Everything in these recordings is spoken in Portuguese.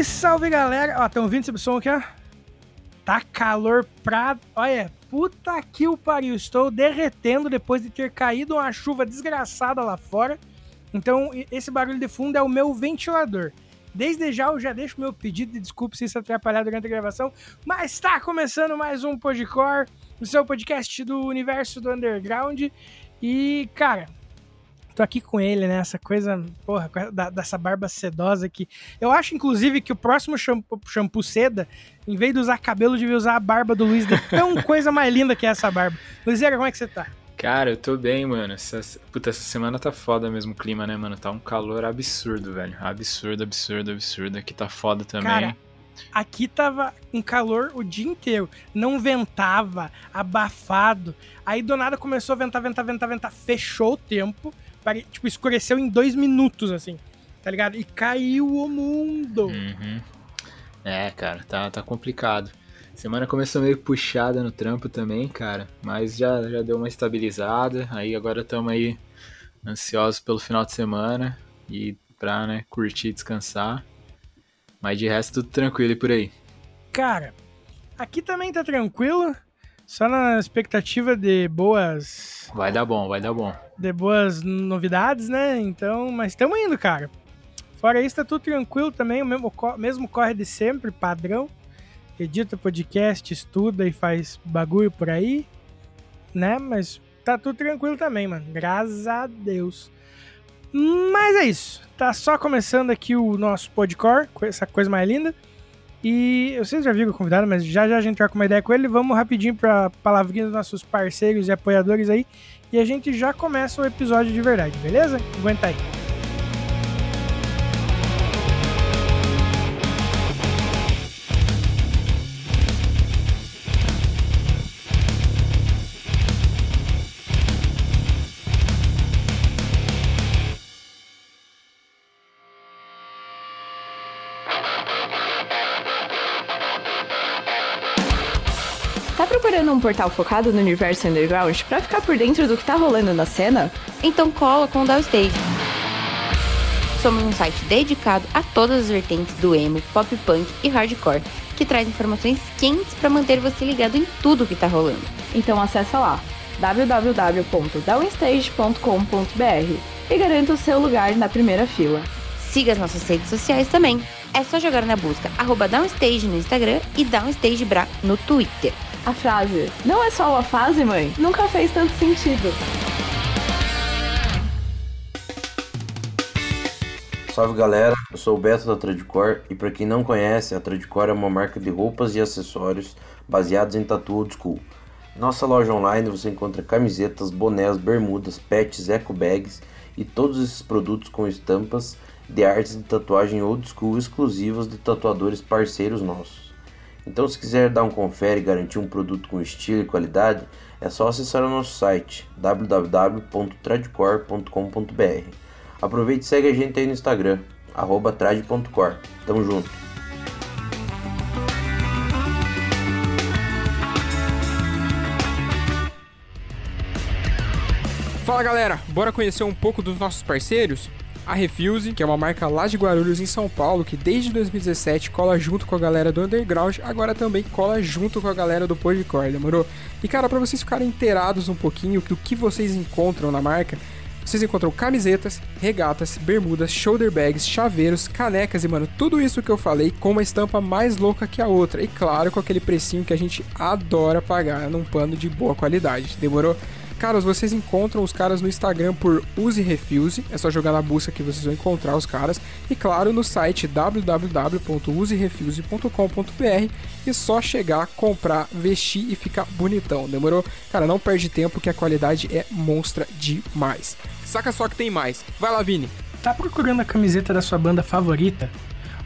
Salve, salve galera! Ó, estão ouvindo esse som aqui, ó? Tá calor pra. Olha, puta que o pariu. Estou derretendo depois de ter caído uma chuva desgraçada lá fora. Então, esse barulho de fundo é o meu ventilador. Desde já eu já deixo meu pedido de desculpa se isso atrapalhar durante a gravação, mas tá começando mais um Podcore, o seu podcast do universo do underground. E, cara, tô aqui com ele, né? Essa coisa, porra, da, dessa barba sedosa aqui. Eu acho, inclusive, que o próximo shampoo, shampoo seda, em vez de usar cabelo, devia usar a barba do Luiz. De tão coisa mais linda que é essa barba. Luizera, como é que você tá? Cara, eu tô bem, mano. Essa, puta, essa semana tá foda mesmo o clima, né, mano? Tá um calor absurdo, velho. Absurdo, absurdo, absurdo. Aqui tá foda também. Cara, aqui tava um calor o dia inteiro. Não ventava, abafado. Aí do nada começou a ventar, ventar, ventar, ventar. Fechou o tempo. Tipo, escureceu em dois minutos, assim. Tá ligado? E caiu o mundo. Uhum. É, cara, tá, tá complicado. Semana começou meio puxada no trampo também, cara, mas já, já deu uma estabilizada. Aí agora estamos aí ansiosos pelo final de semana e pra, né, curtir, descansar. Mas de resto tudo tranquilo e por aí. Cara, aqui também tá tranquilo, só na expectativa de boas. Vai dar bom, vai dar bom. De boas novidades, né? Então, mas estamos indo, cara. Fora isso, tá tudo tranquilo também, o mesmo, mesmo corre de sempre, padrão edita podcast, estuda e faz bagulho por aí, né? Mas tá tudo tranquilo também, mano. Graças a Deus. Mas é isso. Tá só começando aqui o nosso podcore, essa coisa mais linda. E vocês já viram o convidado, mas já já a gente troca uma ideia com ele. Vamos rapidinho pra palavrinha dos nossos parceiros e apoiadores aí. E a gente já começa o episódio de verdade, beleza? Aguenta aí. Portal focado no universo underground para ficar por dentro do que tá rolando na cena? Então cola com o Downstage. Somos um site dedicado a todas as vertentes do emo, pop punk e hardcore, que traz informações quentes para manter você ligado em tudo que tá rolando. Então acessa lá www.downstage.com.br e garanta o seu lugar na primeira fila. Siga as nossas redes sociais também. É só jogar na busca arroba Downstage no Instagram e DownstageBra no Twitter. A frase, não é só uma fase, mãe, nunca fez tanto sentido. Salve galera, eu sou o Beto da Tradicor e para quem não conhece, a Tradicor é uma marca de roupas e acessórios baseados em tatu old school. Nossa loja online você encontra camisetas, bonés, bermudas, pets, eco bags e todos esses produtos com estampas de artes de tatuagem old school exclusivas de tatuadores parceiros nossos. Então, se quiser dar um confere e garantir um produto com estilo e qualidade, é só acessar o nosso site www.tradcore.com.br. Aproveite e segue a gente aí no Instagram, trad.core. Tamo junto! Fala galera, bora conhecer um pouco dos nossos parceiros? A Refuse, que é uma marca lá de Guarulhos em São Paulo, que desde 2017 cola junto com a galera do Underground, agora também cola junto com a galera do Podcore, demorou? E cara, para vocês ficarem inteirados um pouquinho do que vocês encontram na marca, vocês encontram camisetas, regatas, bermudas, shoulder bags, chaveiros, canecas e, mano, tudo isso que eu falei com uma estampa mais louca que a outra. E claro, com aquele precinho que a gente adora pagar num pano de boa qualidade. Demorou? Caras, vocês encontram os caras no Instagram por Use Refuse, é só jogar na busca que vocês vão encontrar os caras. E claro, no site www.userefuse.com.br e só chegar, comprar, vestir e ficar bonitão, demorou? Cara, não perde tempo que a qualidade é monstra demais. Saca só que tem mais. Vai lá, Vini. Tá procurando a camiseta da sua banda favorita?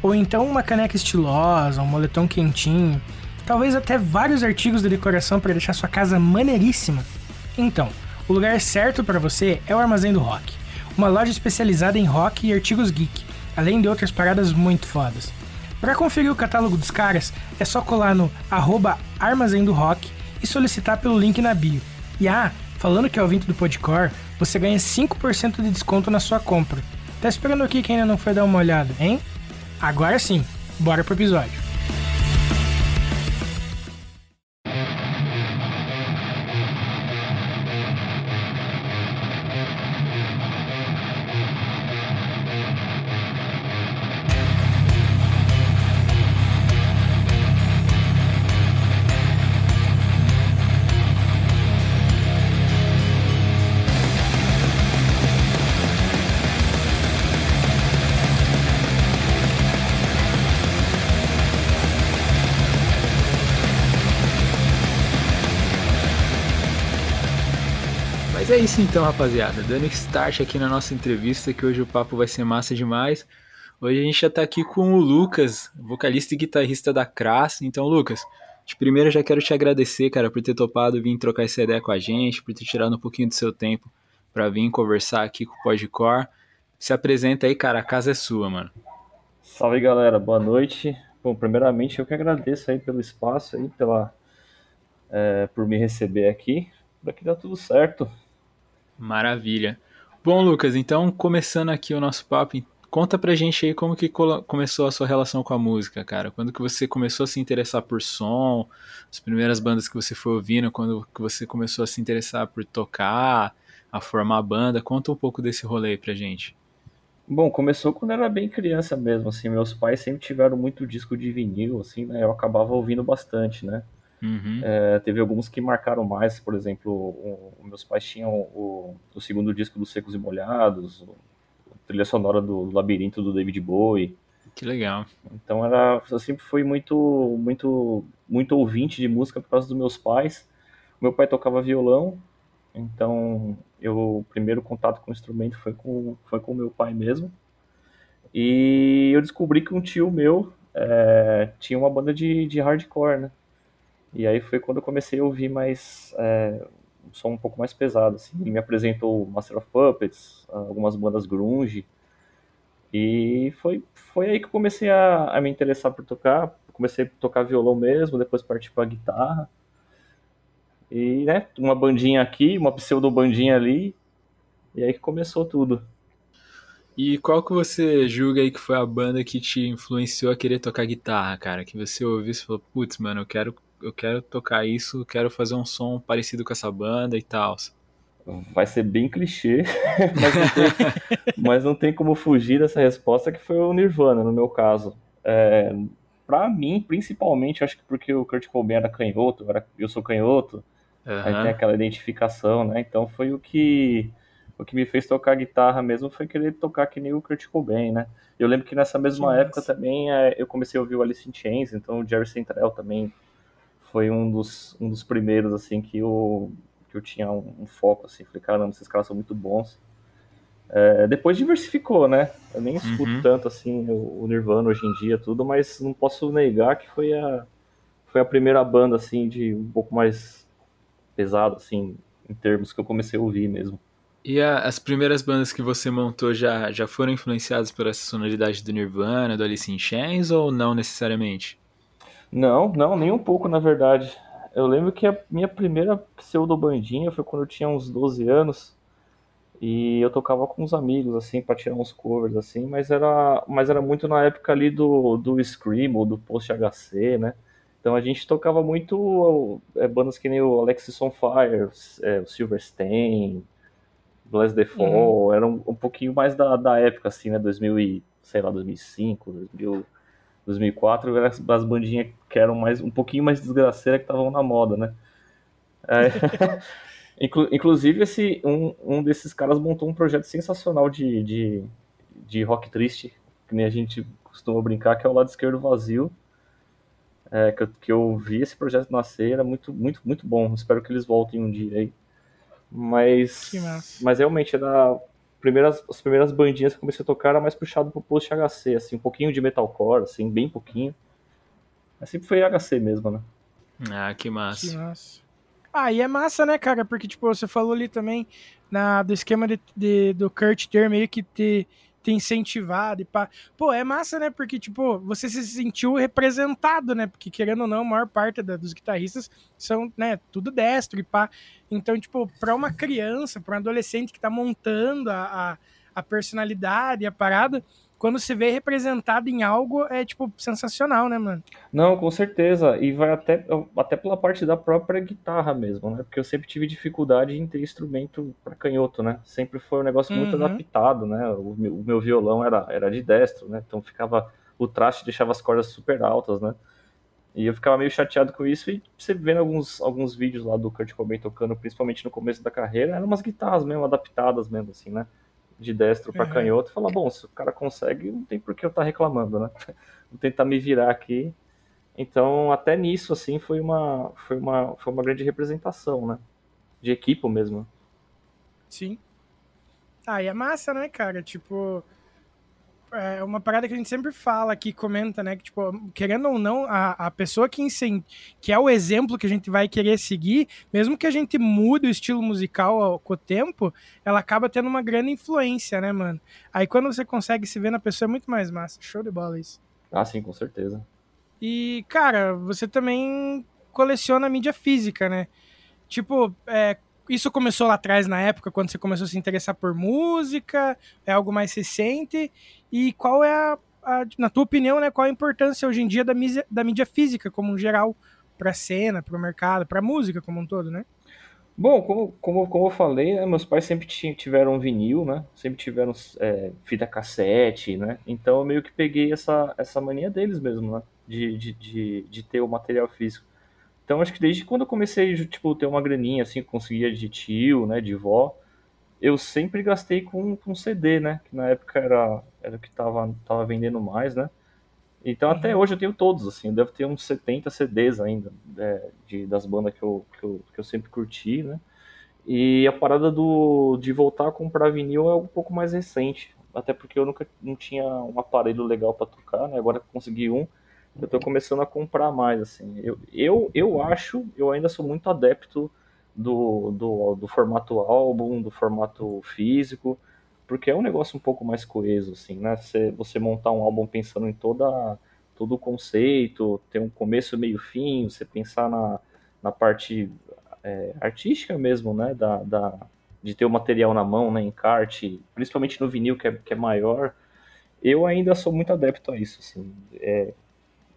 Ou então uma caneca estilosa, um moletom quentinho? Talvez até vários artigos de decoração para deixar sua casa maneiríssima? Então, o lugar certo para você é o Armazém do Rock, uma loja especializada em rock e artigos geek, além de outras paradas muito fodas. Para conferir o catálogo dos caras, é só colar no arroba Armazém do Rock e solicitar pelo link na bio. E ah, falando que é ouvinte do Podcore, você ganha 5% de desconto na sua compra. Tá esperando aqui quem ainda não foi dar uma olhada, hein? Agora sim, Bora pro episódio. Isso então, rapaziada. Dando start aqui na nossa entrevista, que hoje o papo vai ser massa demais. Hoje a gente já tá aqui com o Lucas, vocalista e guitarrista da Crass. Então, Lucas, de primeira já quero te agradecer, cara, por ter topado vir trocar essa ideia com a gente, por ter tirado um pouquinho do seu tempo para vir conversar aqui com o Podcore. Se apresenta aí, cara, a casa é sua, mano. Salve, galera. Boa noite. Bom, primeiramente eu que agradeço aí pelo espaço aí, pela é, por me receber aqui. Por aqui dá tudo certo. Maravilha. Bom, Lucas, então começando aqui o nosso papo, conta pra gente aí como que começou a sua relação com a música, cara. Quando que você começou a se interessar por som, as primeiras bandas que você foi ouvindo, quando que você começou a se interessar por tocar, a formar banda, conta um pouco desse rolê aí pra gente. Bom, começou quando eu era bem criança mesmo, assim, meus pais sempre tiveram muito disco de vinil, assim, né, eu acabava ouvindo bastante, né. Uhum. É, teve alguns que marcaram mais, por exemplo, o, o, meus pais tinham o, o, segundo disco dos Secos e Molhados, a trilha sonora do Labirinto do David Bowie. Que legal. Então era, eu sempre fui muito, muito, muito ouvinte de música por causa dos meus pais. Meu pai tocava violão, então eu, o primeiro contato com o instrumento foi com, foi com meu pai mesmo. E eu descobri que um tio meu é, tinha uma banda de, de hardcore, né? E aí foi quando eu comecei a ouvir mais é, um som um pouco mais pesado. Assim. Ele me apresentou Master of Puppets, algumas bandas grunge. E foi, foi aí que eu comecei a, a me interessar por tocar. Comecei a tocar violão mesmo, depois parti para guitarra. E, né, uma bandinha aqui, uma pseudo bandinha ali. E aí que começou tudo. E qual que você julga aí que foi a banda que te influenciou a querer tocar guitarra, cara? Que você ouviu e falou, putz, mano, eu quero eu quero tocar isso, quero fazer um som parecido com essa banda e tal. Vai ser bem clichê, mas, não tem, mas não tem como fugir dessa resposta que foi o Nirvana, no meu caso. É, pra mim, principalmente, acho que porque o Kurt Cobain era canhoto, eu, era, eu sou canhoto, uhum. aí tem aquela identificação, né? Então foi o que o que me fez tocar guitarra mesmo foi querer tocar que nem o Kurt Cobain, né? Eu lembro que nessa mesma que época massa. também é, eu comecei a ouvir o Alice in Chains, então o Jerry Central também foi um dos, um dos primeiros, assim, que eu, que eu tinha um, um foco, assim, falei, caramba, esses caras são muito bons. É, depois diversificou, né? Eu nem escuto uhum. tanto, assim, o, o, Nirvana hoje em dia, tudo, mas não posso negar que foi a, foi a primeira banda, assim, de um pouco mais pesado, assim, em termos que eu comecei a ouvir mesmo. E a, as primeiras bandas que você montou já, já foram influenciadas por essa sonoridade do Nirvana, do Alice in Chains, ou não necessariamente? Não, não, nem um pouco, na verdade. Eu lembro que a minha primeira pseudo-bandinha foi quando eu tinha uns 12 anos. E eu tocava com uns amigos, assim, pra tirar uns covers, assim, mas era, mas era muito na época ali do, do Scream ou do Post HC, né? Então a gente tocava muito é, bandas que nem o Alexis on Fire, é, o Silverstein, Bless the Fall, uhum. era um, um, pouquinho mais da, da época, assim, né? 2000 e, sei lá, 2005, 2000, 2004 eram as bandinhas que eram mais um pouquinho mais desgraceiras que estavam na moda, né? É, inclu, inclusive, esse, um, um desses caras montou um projeto sensacional de, de, de rock triste, que nem a gente costuma brincar, que é o lado esquerdo vazio. É, que, eu, que eu vi esse projeto nascer, era muito, muito, muito bom. Espero que eles voltem um dia aí. Mas, mas realmente era primeiras, as primeiras bandinhas que eu comecei a tocar era mais puxado pro post HC, assim, um pouquinho de metalcore, assim, bem pouquinho. Mas sempre foi HC mesmo, né? Ah, que massa. Que massa. Ah, e é massa, né, cara? Porque, tipo, você falou ali também na, do esquema de, de do Kurt ter meio que ter ter incentivado e pá. Pô, é massa, né? Porque, tipo, você se sentiu representado, né? Porque, querendo ou não, a maior parte da, dos guitarristas são, né, tudo destro e pá. Então, tipo, pra uma criança, pra um adolescente que tá montando a, a, a personalidade, a parada, quando se vê representado em algo, é, tipo, sensacional, né, mano? Não, com certeza. E vai até, até pela parte da própria guitarra mesmo, né? Porque eu sempre tive dificuldade em ter instrumento para canhoto, né? Sempre foi um negócio muito Uhum. adaptado, né? O meu, o meu violão era, era de destro, né? Então ficava. O traste deixava as cordas super altas, né? E eu ficava meio chateado com isso. E você vendo alguns, alguns vídeos lá do Kurt Cobain tocando, principalmente no começo da carreira, eram umas guitarras mesmo, adaptadas mesmo, assim, né? De destro para Uhum. canhoto. Fala, bom, se o cara consegue, não tem por que eu estar reclamando, né? Vou tentar me virar aqui. Então, até nisso, assim, foi uma, foi uma, foi uma grande representação, né? De equipe mesmo. Sim. Ah, e é massa, né, cara? Tipo, é uma parada que a gente sempre fala aqui, comenta, né? Que, tipo, querendo ou não, a, a pessoa que, incen... que é o exemplo que a gente vai querer seguir, mesmo que a gente mude o estilo musical ao- com o tempo, ela acaba tendo uma grande influência, né, mano? Aí quando você consegue se ver na pessoa é muito mais massa. Show de bola isso. Ah, sim, com certeza. E, cara, você também coleciona mídia física, né? Tipo, é, isso começou lá atrás, na época, quando você começou a se interessar por música? É algo mais recente? E qual é, a, a- na tua opinião, né, qual a importância hoje em dia da mídia, da mídia física, como um geral, pra cena, pro mercado, pra música como um todo, né? Bom, como, como, como eu falei, né, meus pais sempre ti- tiveram vinil, né? Sempre tiveram é, fita cassete, né? Então eu meio que peguei essa, essa mania deles mesmo, né? De, de, de, de ter o material físico. Então acho que desde quando eu comecei, tipo, ter uma graninha, assim, conseguia de tio, né? De vó, eu sempre gastei com, com CD, né? Que na época era, era o que tava, tava vendendo mais, né? Então até hoje eu tenho todos, assim, eu devo ter uns 70 CDs ainda, é, de, das bandas que eu, que, eu, que eu sempre curti, né? E a parada do, de voltar a comprar vinil é um pouco mais recente, até porque eu nunca não tinha um aparelho legal para tocar, né? Agora consegui um, eu tô começando a comprar mais, assim. Eu, eu, eu acho, eu ainda sou muito adepto do, do, do formato álbum, do formato físico, porque é um negócio um pouco mais coeso, assim, né? Você, você montar um álbum pensando em toda, todo o conceito, ter um começo, meio, fim, você pensar na, na parte é, artística mesmo, né? Da, da, de ter o material na mão, né? Encarte, principalmente no vinil, que é, que é maior. Eu ainda sou muito adepto a isso, assim. É,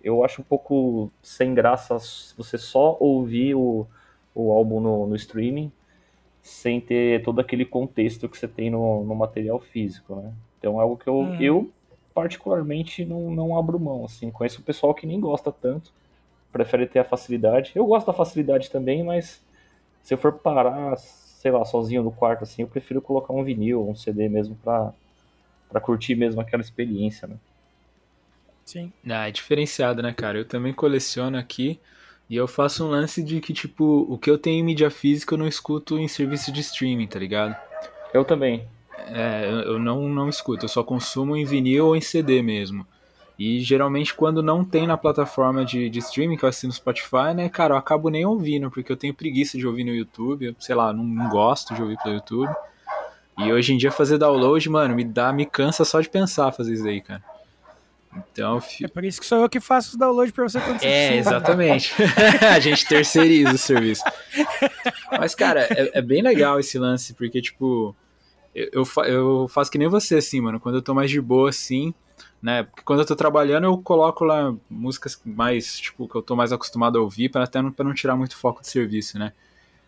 eu acho um pouco sem graça você só ouvir o, o álbum no, no streaming sem ter todo aquele contexto que você tem no, no material físico, né? Então é algo que eu, Hum. eu particularmente não, não abro mão, assim. Conheço o pessoal que nem gosta tanto, prefere ter a facilidade. Eu gosto da facilidade também, mas se eu for parar, sei lá, sozinho no quarto, assim, eu prefiro colocar um vinil, um CD mesmo pra, pra curtir mesmo aquela experiência, né? Sim. Ah, é diferenciado, né, cara? Eu também coleciono aqui e eu faço um lance de que, tipo, o que eu tenho em mídia física eu não escuto em serviço de streaming, tá ligado? Eu também. É, eu não, não escuto, eu só consumo em vinil ou em CD mesmo. E geralmente quando não tem na plataforma de, de streaming, que eu assino no Spotify, né, cara, eu acabo nem ouvindo, porque eu tenho preguiça de ouvir no YouTube, eu, sei lá, não, não gosto de ouvir pelo YouTube. E hoje em dia fazer download, mano, me dá, me cansa só de pensar fazer isso aí, cara. Então, É por isso que sou eu que faço os downloads pra você quando você É, precisa. exatamente. a gente terceiriza o serviço. Mas, cara, é, é bem legal esse lance, porque, tipo, eu, eu, fa- eu faço que nem você, assim, mano. Quando eu tô mais de boa, assim, né? Porque quando eu tô trabalhando, eu coloco lá músicas mais, tipo, que eu tô mais acostumado a ouvir, pra até não, pra não tirar muito foco do serviço, né?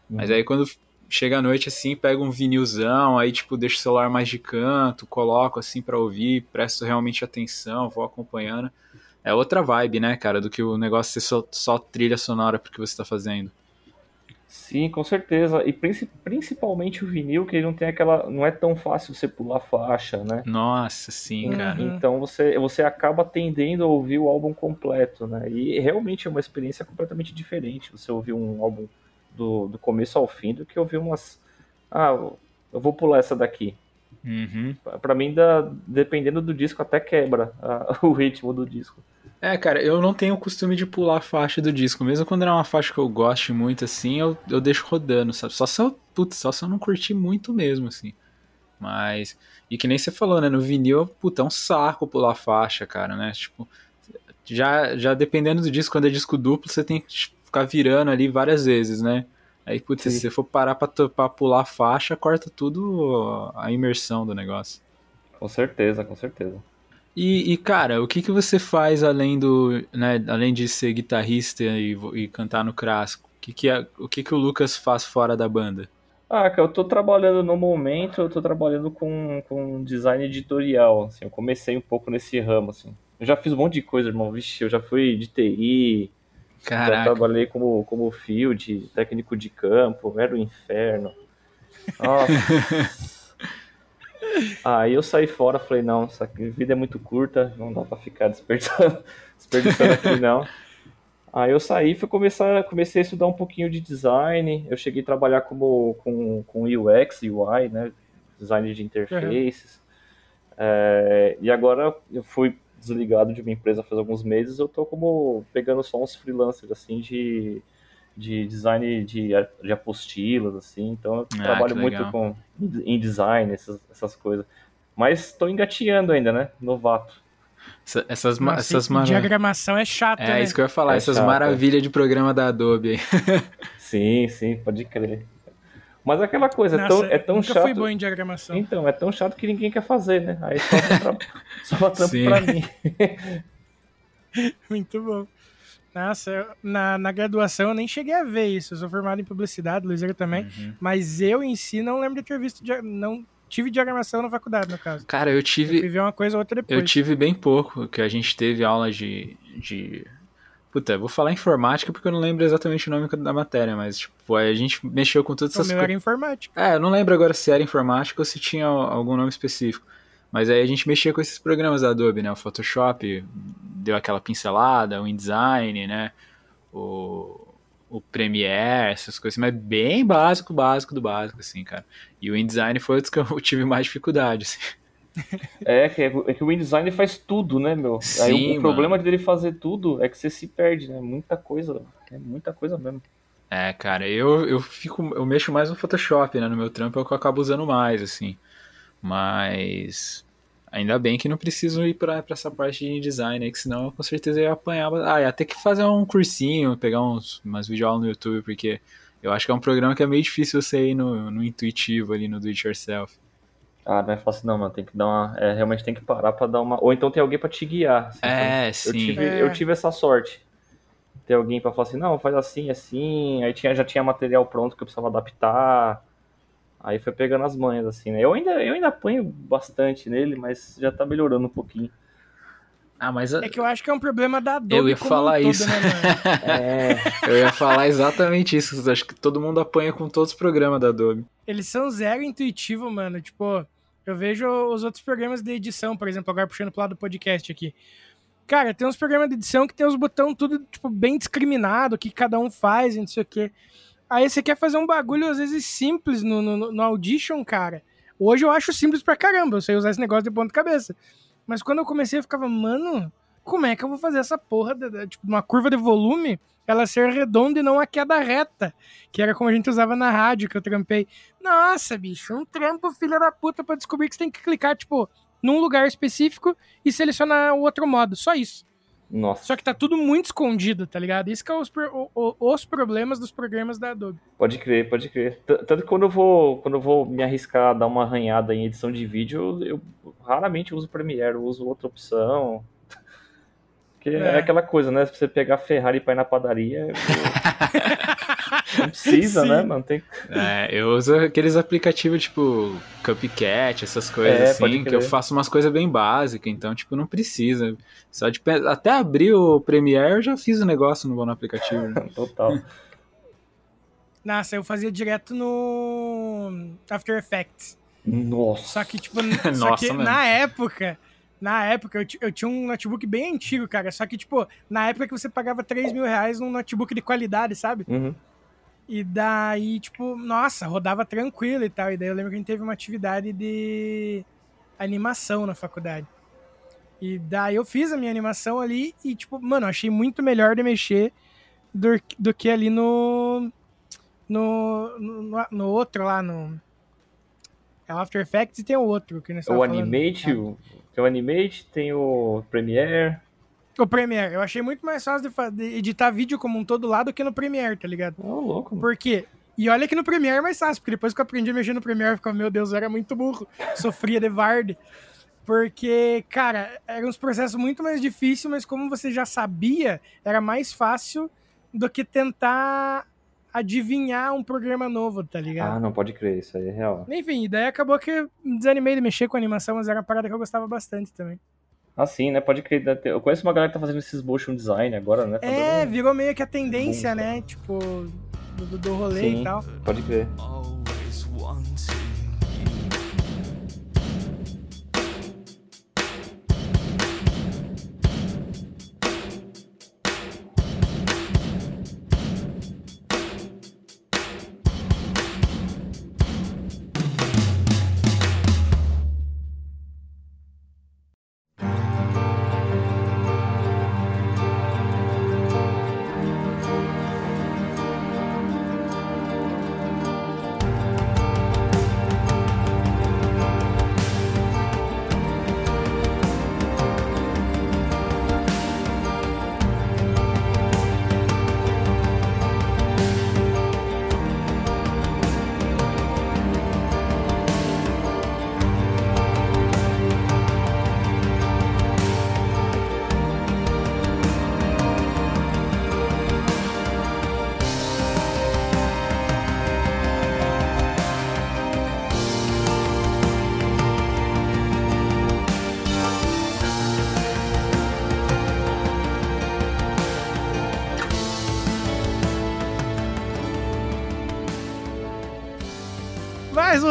Mas aí quando chega a noite, assim, pego um vinilzão, aí, tipo, deixo o celular mais de canto, coloco, assim, pra ouvir, presto realmente atenção, vou acompanhando. É outra vibe, né, cara, do que o negócio ser só, só trilha sonora pro que você tá fazendo. Sim, com certeza. E princi- principalmente o vinil, que ele não tem aquela. Não é tão fácil você pular faixa, né? Nossa, sim, Uhum. cara. Então você, você acaba tendendo a ouvir o álbum completo, né? E realmente é uma experiência completamente diferente você ouvir um álbum do, do começo ao fim do que ouvir umas. Ah, eu vou pular essa daqui. Uhum. Pra mim, dá, dependendo do disco, até quebra ah, o ritmo do disco. É, cara, eu não tenho o costume de pular a faixa do disco. Mesmo quando é uma faixa que eu goste muito, assim, eu, eu deixo rodando, sabe? Só se eu, putz, só se eu não curtir muito mesmo, assim. Mas. E que nem você falou, né? No vinil, puta, é um saco pular a faixa, cara, né? Tipo, já, já dependendo do disco, quando é disco duplo, você tem que ficar virando ali várias vezes, né? Aí, putz, Sim. se você for parar pra, pra pular a faixa, corta tudo a imersão do negócio. Com certeza, com certeza. E, e, cara, o que, que você faz além do, né, além de ser guitarrista e, e cantar no Crasco? O que, que, é, o que, que o Lucas faz fora da banda? Ah, cara, eu tô trabalhando no momento, eu tô trabalhando com, com design editorial, assim, eu comecei um pouco nesse ramo, assim. Eu já fiz um monte de coisa, irmão, vixe, eu já fui de TI, Caraca. já trabalhei como, como field, técnico de campo, era o inferno. Nossa. Aí eu saí fora, falei, não, essa vida é muito curta, não dá pra ficar desperdiçando, desperdiçando aqui não. Aí eu saí e começar, comecei a estudar um pouquinho de design. Eu cheguei a trabalhar como, com, com UX, UI, né? Design de interfaces. Uhum. É, e agora eu fui desligado de uma empresa faz alguns meses. Eu tô como pegando só uns freelancers assim de, de design de, de apostilas, assim. Então eu ah, trabalho muito com em design, essas, essas coisas. Mas estou engateando ainda, né? Novato. Essa, essas Nossa, essas mara... diagramação é chata, é, né? É isso que eu ia falar, é essas chato. maravilhas de programa da Adobe aí. sim, sim, pode crer. Mas aquela coisa, Nossa, é tão, é tão nunca chato. fui bom em diagramação. Então, é tão chato que ninguém quer fazer, né? Aí só pra, só trampo pra mim. Muito bom. Nossa, eu- na, na graduação eu nem cheguei a ver isso. Eu sou formado em publicidade, Luizeiro também. Uhum. Mas eu em si não lembro de ter visto. dia- Não tive diagramação na faculdade, no caso. Cara, eu Eu fui tive, uma coisa ou outra depois. eu tive bem pouco, que a gente teve aula de, de... Puta, eu vou falar informática porque eu não lembro exatamente o nome da matéria, mas, tipo, a gente mexeu com todas essas coisas. era informática. É, eu não lembro agora se era informática ou se tinha algum nome específico. Mas aí a gente mexia com esses programas da Adobe, né? O Photoshop deu aquela pincelada, o InDesign, né? O, o Premiere, essas coisas. Mas bem básico, básico do básico, assim, cara. E o InDesign foi outro que eu tive mais dificuldade, assim. É que, é que o InDesign faz tudo, né, meu? Aí Sim, o, o problema dele fazer tudo é que você se perde, né? Muita coisa. É muita coisa mesmo. É, cara, eu, eu fico. Eu mexo mais no Photoshop, né? No meu trampo é o que eu acabo usando mais, assim. Mas. Ainda bem que não preciso ir pra, pra essa parte de design aí, que senão eu com certeza ia apanhar. Ah, ia ter que fazer um cursinho, pegar uns, umas videoaulas no YouTube, porque eu acho que é um programa que é meio difícil você ir no, no intuitivo ali, no do it yourself. Ah, não é fácil não, mano. Tem que dar uma. É, realmente tem que parar pra dar uma. Ou então tem alguém pra te guiar. assim, É, Eu sim. tive, É. eu tive essa sorte. Ter alguém pra falar assim, não, faz assim, assim. Aí tinha, já tinha material pronto que eu precisava adaptar. Aí foi pegando as manhas, assim, né? Eu ainda, eu ainda apanho bastante nele, mas já tá melhorando um pouquinho. Ah, mas a- É que eu acho que é um problema da Adobe eu ia como falar um todo, isso. né? É, eu ia falar exatamente isso. Acho que todo mundo apanha com todos os programas da Adobe. Eles são zero intuitivo, mano. Tipo, eu vejo os outros programas de edição, por exemplo, agora puxando pro lado do podcast aqui. Cara, tem uns programas de edição que tem os botões tudo, tipo, bem discriminado, o que cada um faz e não sei o quê. Aí você quer fazer um bagulho, às vezes, simples no, no, no Audition, cara. Hoje eu acho simples pra caramba, eu sei usar esse negócio de ponta cabeça. Mas quando eu comecei, eu ficava, mano, como é que eu vou fazer essa porra, de, de- tipo, uma curva de volume, ela ser redonda e não a queda reta, que era como a gente usava na rádio, que eu trampei. Nossa, bicho, um trampo filha da puta pra descobrir que você tem que clicar, tipo, num lugar específico e selecionar o outro modo, só isso. nossa, Só que tá tudo muito escondido, tá ligado? Isso que é os, o- os problemas dos programas da Adobe. pode crer, pode crer. Tanto que quando eu vou, quando eu vou me arriscar a dar uma arranhada em edição de vídeo, eu, eu raramente uso Premiere, eu uso outra opção. Porque é. É. aquela coisa, né? Se você pegar Ferrari pra ir na padaria, eu- não precisa, Sim. né, mano? Tem... É, eu uso aqueles aplicativos tipo Cupcat, essas coisas É, assim, que eu faço umas coisas bem básicas, então, tipo, não precisa. Só de até abrir o Premiere eu já fiz o negócio no, no aplicativo. né? Total. Nossa, eu fazia direto no After Effects. Nossa. Só que, tipo, só Nossa, que mano. na época, na época, eu, eu tinha um notebook bem antigo, cara. Só que, tipo, na época que você pagava 3 mil reais num notebook de qualidade, sabe? Uhum. E daí, tipo, nossa, rodava tranquilo e tal. E daí eu lembro que a gente teve uma atividade de animação na faculdade. E daí eu fiz a minha animação ali e, tipo, mano, achei muito melhor de mexer do, do que ali no, no, no. no outro lá, no. É o After Effects e tem o outro que nós O falando, Animate, o... tem o Animate, tem o Premiere. O Premiere. Eu achei muito mais fácil de, de editar vídeo como um todo lá do que no Premiere, tá ligado? Ô, louco, mano. Por quê? E olha que no Premiere é mais fácil, porque depois que eu aprendi a mexer no Premiere, eu ficava, meu Deus, eu era muito burro. Sofria de Vard. Porque, cara, eram uns processos muito mais difíceis, mas como você já sabia, era mais fácil do que tentar adivinhar um programa novo, tá ligado? Ah, não pode crer, isso aí é real. Enfim, daí acabou que desanimei de mexer com animação, mas era uma parada que eu gostava bastante também. Ah, sim, né? Pode crer. Eu conheço uma galera que tá fazendo esses motion design agora, né? Tá É, virou meio que a tendência, Boom, né? Tipo, do, do rolê Sim, e tal. pode crer.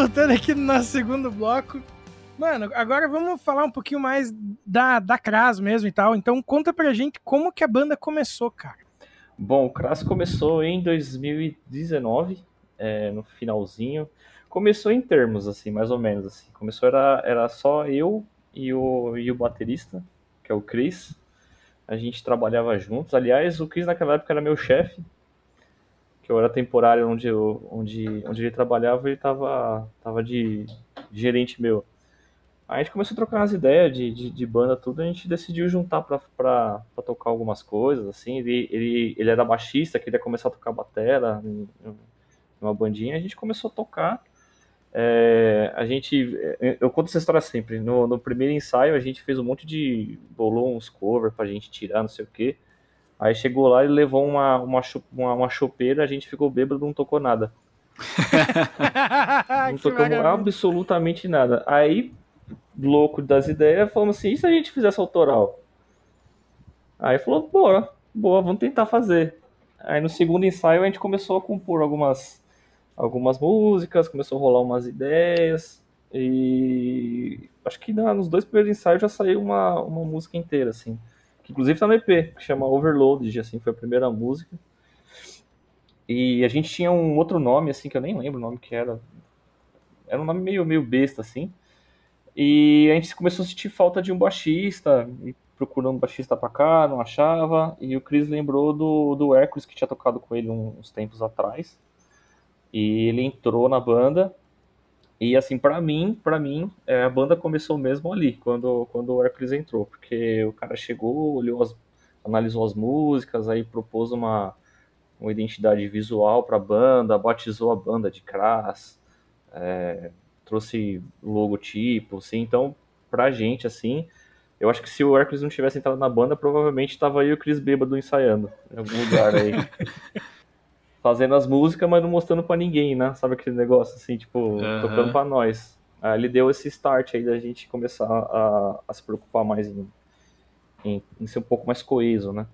Voltando aqui no nosso segundo bloco. Mano, agora vamos falar um pouquinho mais da, da Cras mesmo e tal. Então conta pra gente como que a banda começou, cara. Bom, o Crass começou em 2019, é, no finalzinho. Começou em termos, assim, mais ou menos. Assim. Começou, era, era só eu e o, e o baterista, que é o Chris. A gente trabalhava juntos. Aliás, o Chris naquela época era meu chefe, que eu era temporário onde, eu, onde, onde ele trabalhava, ele tava, tava de, gerente meu. Aí a gente começou a trocar umas ideias de, de, de banda, tudo, a gente decidiu juntar pra tocar algumas coisas, assim, ele, ele, ele era baixista, queria começar a tocar batera uma bandinha, a gente começou a tocar, é, a gente, eu conto essa história sempre, no, no primeiro ensaio a gente fez um monte de, bolou uns covers pra gente tirar, não sei o que, aí chegou lá e levou uma, uma, uma, uma chopeira, a gente ficou bêbado, não tocou nada. Não maravilha. absolutamente nada. Aí, louco das ideias, falamos assim, e se a gente fizesse autoral? Aí falou, bora, boa, vamos tentar fazer. Aí no segundo ensaio a gente começou a compor algumas, algumas músicas, começou a rolar umas ideias, e acho que nos dois primeiros ensaios já saiu uma, uma música inteira, assim. Que inclusive tá no EP, que chama Overloaded, assim, foi a primeira música. E a gente tinha um outro nome, assim, que eu nem lembro o nome que era. Era um nome meio, meio besta, assim. E a gente começou a sentir falta de um baixista, e procurando um baixista pra cá, não achava. E o Chris lembrou do, do Hércules, que tinha tocado com ele uns tempos atrás. E ele entrou na banda. E assim, pra mim, para mim, é, a banda começou mesmo ali, quando, quando o Hércules entrou. Porque o cara chegou, olhou as, analisou as músicas, aí propôs uma, uma identidade visual pra banda, batizou a banda de Crass, é, trouxe logotipo, assim, então pra gente, assim, eu acho que se o Hércules não tivesse entrado na banda, provavelmente tava aí o Chris bêbado ensaiando, em algum lugar aí. Fazendo as músicas, mas não mostrando pra ninguém, né? Sabe aquele negócio assim, tipo, Aham. tocando pra nós. Aí ele deu esse start aí da gente começar a, a se preocupar mais em, em, em ser um pouco mais coeso, né?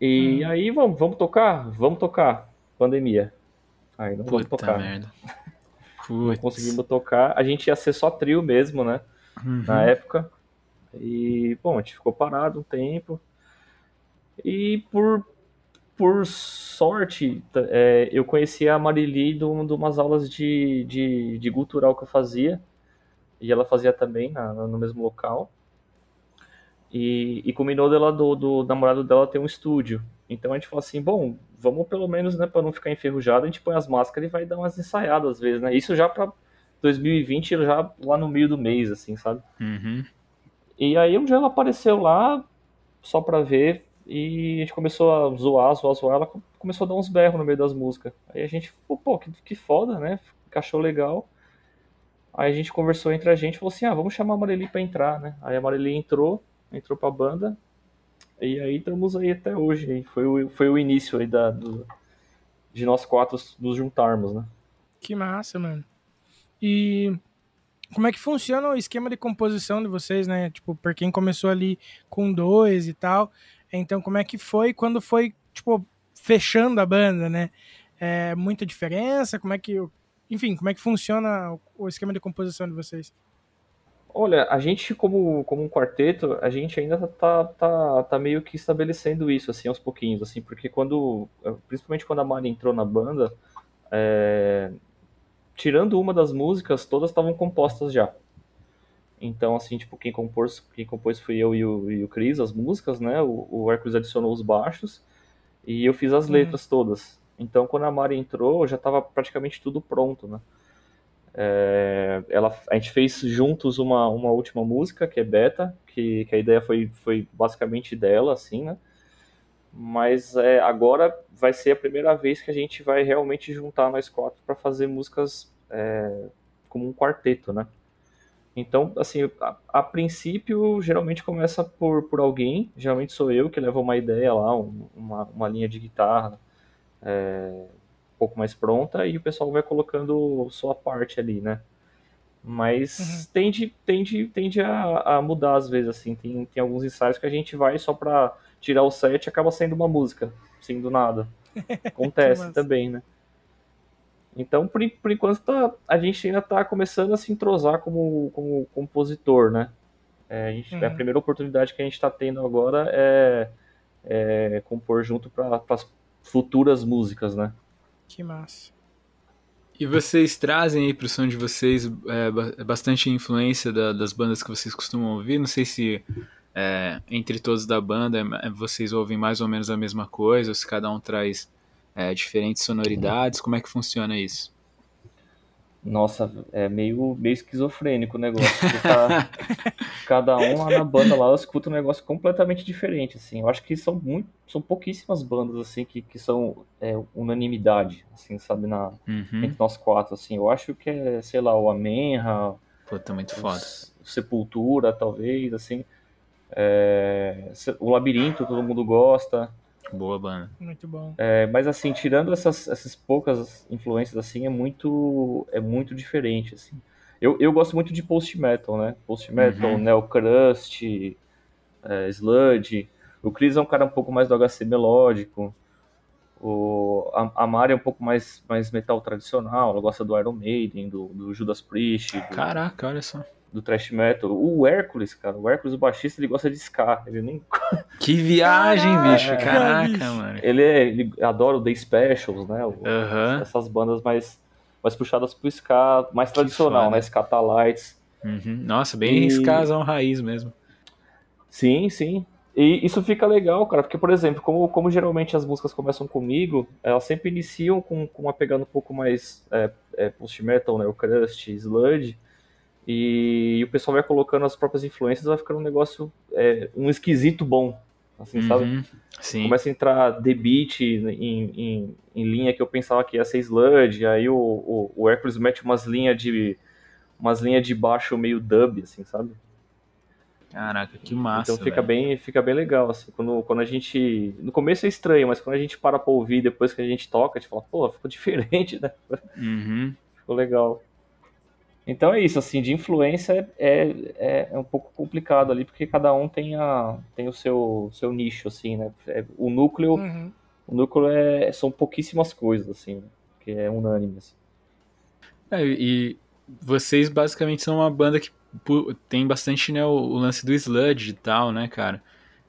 E aí, vamos, vamos tocar? Vamos tocar. Pandemia. Aí não vamos Puta tocar. merda. Não conseguimos tocar. A gente ia ser só trio mesmo, né? Uhum. Na época. E, bom, a gente ficou parado um tempo. E por, por sorte, é, eu conheci a Marili de, um- umas aulas de, de, de cultural que eu fazia. E ela fazia também na- no mesmo local. E, e combinou dela, do, do namorado dela ter um estúdio. Então a gente falou assim, bom, vamos pelo menos, né, para não ficar enferrujado, a gente põe as máscaras e vai dar umas ensaiadas às vezes, né? Isso já para 2020, já lá no meio do mês, assim, sabe? Uhum. E aí um dia ela apareceu lá, só pra ver, e a gente começou a zoar, zoar, zoar, ela começou a dar uns berros no meio das músicas. Aí a gente ficou, pô, que, que foda, né? Achou legal. Aí a gente conversou entre a gente, falou assim, ah, vamos chamar a Mareli pra entrar, né? Aí a Mareli entrou, entrou pra banda, e aí estamos aí até hoje. Aí foi, o, foi o início aí da, do, de nós quatro nos juntarmos, né? Que massa, mano. E como é que funciona o esquema de composição de vocês, né? Tipo, por quem começou ali com dois e tal. Então, como é que foi quando foi, tipo, fechando a banda, né? É muita diferença? Como é que. Enfim, como é que funciona o esquema de composição de vocês? Olha, a gente como, como um quarteto, a gente ainda tá, tá, tá meio que estabelecendo isso, assim, aos pouquinhos, assim, porque quando, principalmente quando a Mari entrou na banda, é, tirando uma das músicas, todas estavam compostas já. Então, assim, tipo, quem compôs, quem compôs fui eu e o, e o Cris, as músicas, né, o, o Hércules adicionou os baixos, e eu fiz as letras todas. Então, quando a Mari entrou, já estava praticamente tudo pronto, né. É, ela, a gente fez juntos uma, uma última música, que é Beta, que, que a ideia foi, foi basicamente dela, assim, né? Mas é, agora vai ser a primeira vez que a gente vai realmente juntar nós quatro para fazer músicas é, como um quarteto, né? Então, assim, a, a, princípio, geralmente começa por, por alguém, geralmente sou eu que levo uma ideia lá, um, uma, uma linha de guitarra, é, pouco mais pronta e o pessoal vai colocando sua parte ali, né? Mas uhum. tende, tende, tende a, a, mudar às vezes, assim. Tem, tem alguns ensaios que a gente vai só pra tirar o set e acaba sendo uma música, assim, do nada. Acontece também, né? Então, por, por enquanto, tá, a gente ainda tá começando a se entrosar como, como compositor, né? É, a, gente, uhum. a primeira oportunidade que a gente está tendo agora é, é compor junto para as futuras músicas, né? Que massa. E vocês trazem aí pro som de vocês é, bastante influência da, das bandas que vocês costumam ouvir? Não sei se é, entre todos da banda é, vocês ouvem mais ou menos a mesma coisa, ou se cada um traz é, diferentes sonoridades, como é que funciona isso? Nossa, é meio, meio esquizofrênico o negócio. Tá, cada um lá na banda lá escuta um negócio completamente diferente, assim. Eu acho que são muito, são pouquíssimas bandas assim que, que são é, unanimidade, assim, sabe, na uhum. entre nós quatro, assim. Eu acho que é, sei lá, o Amenra, Puta, muito foda. Sepultura, talvez, assim. É, o Labirinto, todo mundo gosta. Boa banda. Muito bom. É, mas assim, tirando essas, essas poucas influências assim, é muito é muito diferente assim. Eu, eu gosto muito de post metal, né? Post metal, uhum. neocrust, é, sludge. O Chris é um cara um pouco mais do HC melódico. O, a, a Mari é um pouco mais, mais metal tradicional. Ela gosta do Iron Maiden, do, do Judas Priest. Do... Caraca, olha só do thrash metal. O Hércules, cara, o Hércules, o baixista, ele gosta de ska. Ele nem. Que viagem, Caraca, bicho. Caraca, bicho. mano. Ele, é, ele adora o The Specials, né? O, uhum. Essas bandas mais, mais puxadas pro ska, mais que tradicional, foda. né? Scatalites. Uhum. Nossa, bem e... skazão raiz mesmo. Sim, sim. E isso fica legal, cara, porque, por exemplo, como, como geralmente as músicas começam comigo, elas sempre iniciam com, com uma pegada um pouco mais é, é, post-metal, né? O crust, sludge. E, e, o pessoal vai colocando as próprias influências, vai ficando um negócio, é, um esquisito bom, assim, uhum, sabe? Sim. Começa a entrar Beat em, em, em, linha que eu pensava que ia ser Sludge, aí o, o, o Hércules mete umas linhas de umas linhas de baixo meio dub, assim, sabe? Caraca, que massa. Então fica bem, fica bem legal, assim, quando, quando a gente. No começo é estranho, mas quando a gente para pra ouvir depois que a gente toca, a gente fala, pô, ficou diferente, né? Uhum. Ficou legal. Então é isso, assim, de influência é, é, é, um pouco complicado ali, porque cada um tem, a, tem o seu, seu nicho, assim, né? É, o núcleo, uhum. o núcleo é, são pouquíssimas coisas, assim, que é unânime, assim. É, e vocês basicamente são uma banda que tem bastante, né, o, o lance do sludge e tal, né, cara?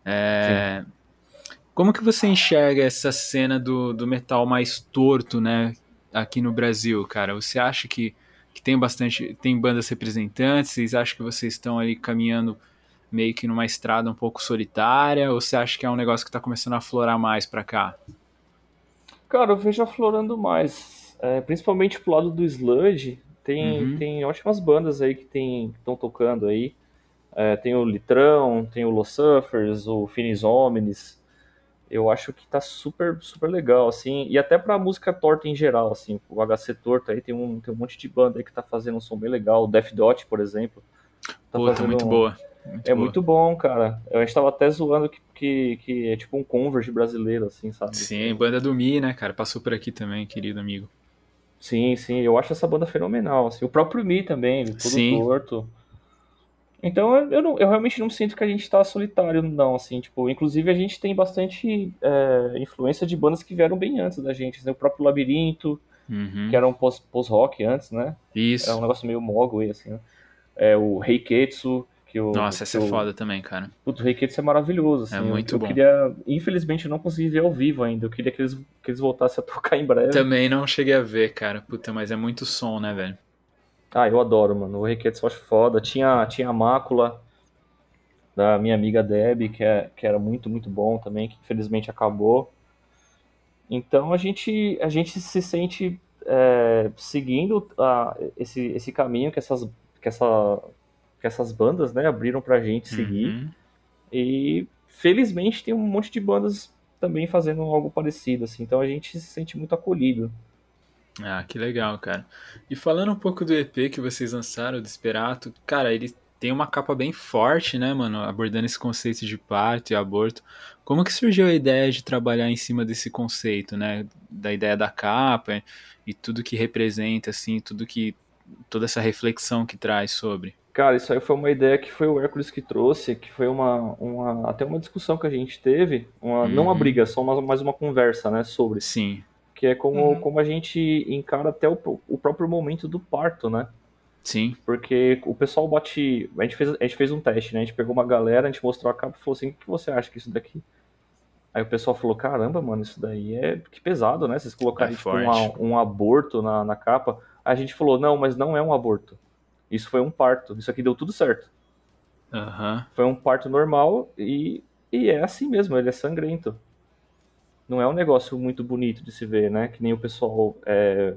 É, como que você enxerga essa cena do, do metal mais torto, né, aqui no Brasil, cara? Você acha que que tem bastante, tem bandas representantes, vocês acham que vocês estão ali caminhando meio que numa estrada um pouco solitária, ou você acha que é um negócio que está começando a aflorar mais para cá? Cara, eu vejo aflorando mais, é, principalmente pro lado do sludge, tem, uhum. tem ótimas bandas aí que estão tocando aí, é, tem o Litrão, tem o Los Suffers, o Finis Homines, eu acho que tá super, super legal, assim, e até pra música torta em geral, assim, o HC Torto aí tem um, tem um monte de banda aí que tá fazendo um som bem legal, o Death Dot, por exemplo. Tá Pô, tá muito boa. Muito é boa. muito bom, cara. A gente tava até zoando que, que, que, é tipo um Converge brasileiro, assim, sabe? Sim, banda do Mi, né, cara? Passou por aqui também, querido amigo. Sim, sim, eu acho essa banda fenomenal. Assim. O próprio Mi também, tudo sim. torto. Então eu, não, eu realmente não sinto que a gente tá solitário, não, assim, tipo, inclusive a gente tem bastante é, influência de bandas que vieram bem antes da gente, né? O próprio Labirinto, uhum. que era um post-rock antes, né? Isso. Era um negócio meio mogwai, assim, né? É, o Reiketsu, que o... Nossa, essa é foda também, cara. O Reiketsu é maravilhoso, assim. É muito eu, bom. Eu queria, infelizmente, eu não consegui ver ao vivo ainda, eu queria que eles, que eles voltassem a tocar em breve. Também não cheguei a ver, cara. Puta, mas é muito som, né, velho? Ah, eu adoro, mano. O Reiketsu eu acho foda. Tinha, tinha a Mácula, da minha amiga Deb, que, é, que era muito, muito bom também, que infelizmente acabou. Então a gente, a gente se sente é, seguindo a, esse, esse caminho que essas, que, essa, que essas bandas né, abriram pra gente seguir. Uhum. E felizmente tem um monte de bandas também fazendo algo parecido, assim, então a gente se sente muito acolhido. Ah, que legal, cara. E falando um pouco do EP que vocês lançaram, do Esperato, cara, ele tem uma capa bem forte, né, mano, abordando esse conceito de parto e aborto. Como que surgiu a ideia de trabalhar em cima desse conceito, né, da ideia da capa e tudo que representa, assim, tudo que toda essa reflexão que traz sobre? Cara, isso aí foi uma ideia que foi o Hércules que trouxe, que foi uma, uma até uma discussão que a gente teve, uma, uhum. não uma uhum. briga, só mais, mais uma conversa, né, sobre. Sim. Que é como, uhum. como a gente encara até o, o próprio momento do parto, né? Sim. Porque o pessoal bote. A gente, fez, a gente fez um teste, né? A gente pegou uma galera, a gente mostrou a capa e falou assim: o que você acha que isso daqui? Aí o pessoal falou: caramba, mano, isso daí é que pesado, né? Vocês colocarem é tipo, uma, um aborto na, na capa. Aí a gente falou: não, mas não é um aborto. Isso foi um parto. Isso aqui deu tudo certo. Uhum. Foi um parto normal e, e é assim mesmo, ele é sangrento. Não é um negócio muito bonito de se ver, né? Que nem o pessoal. É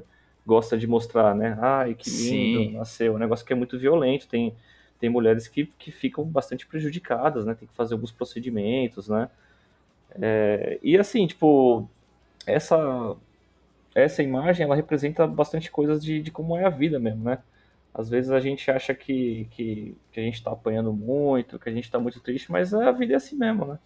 gosta de mostrar, né? Ai, que lindo, Sim. nasceu. É um negócio que é muito violento. Tem, tem mulheres que, que ficam bastante prejudicadas, né? Tem que fazer alguns procedimentos, né? É, e assim, tipo, essa, essa imagem, ela representa bastante coisas de, de como é a vida mesmo, né? Às vezes a gente acha que, que, que a gente tá apanhando muito, que a gente tá muito triste, mas a vida é assim mesmo, né?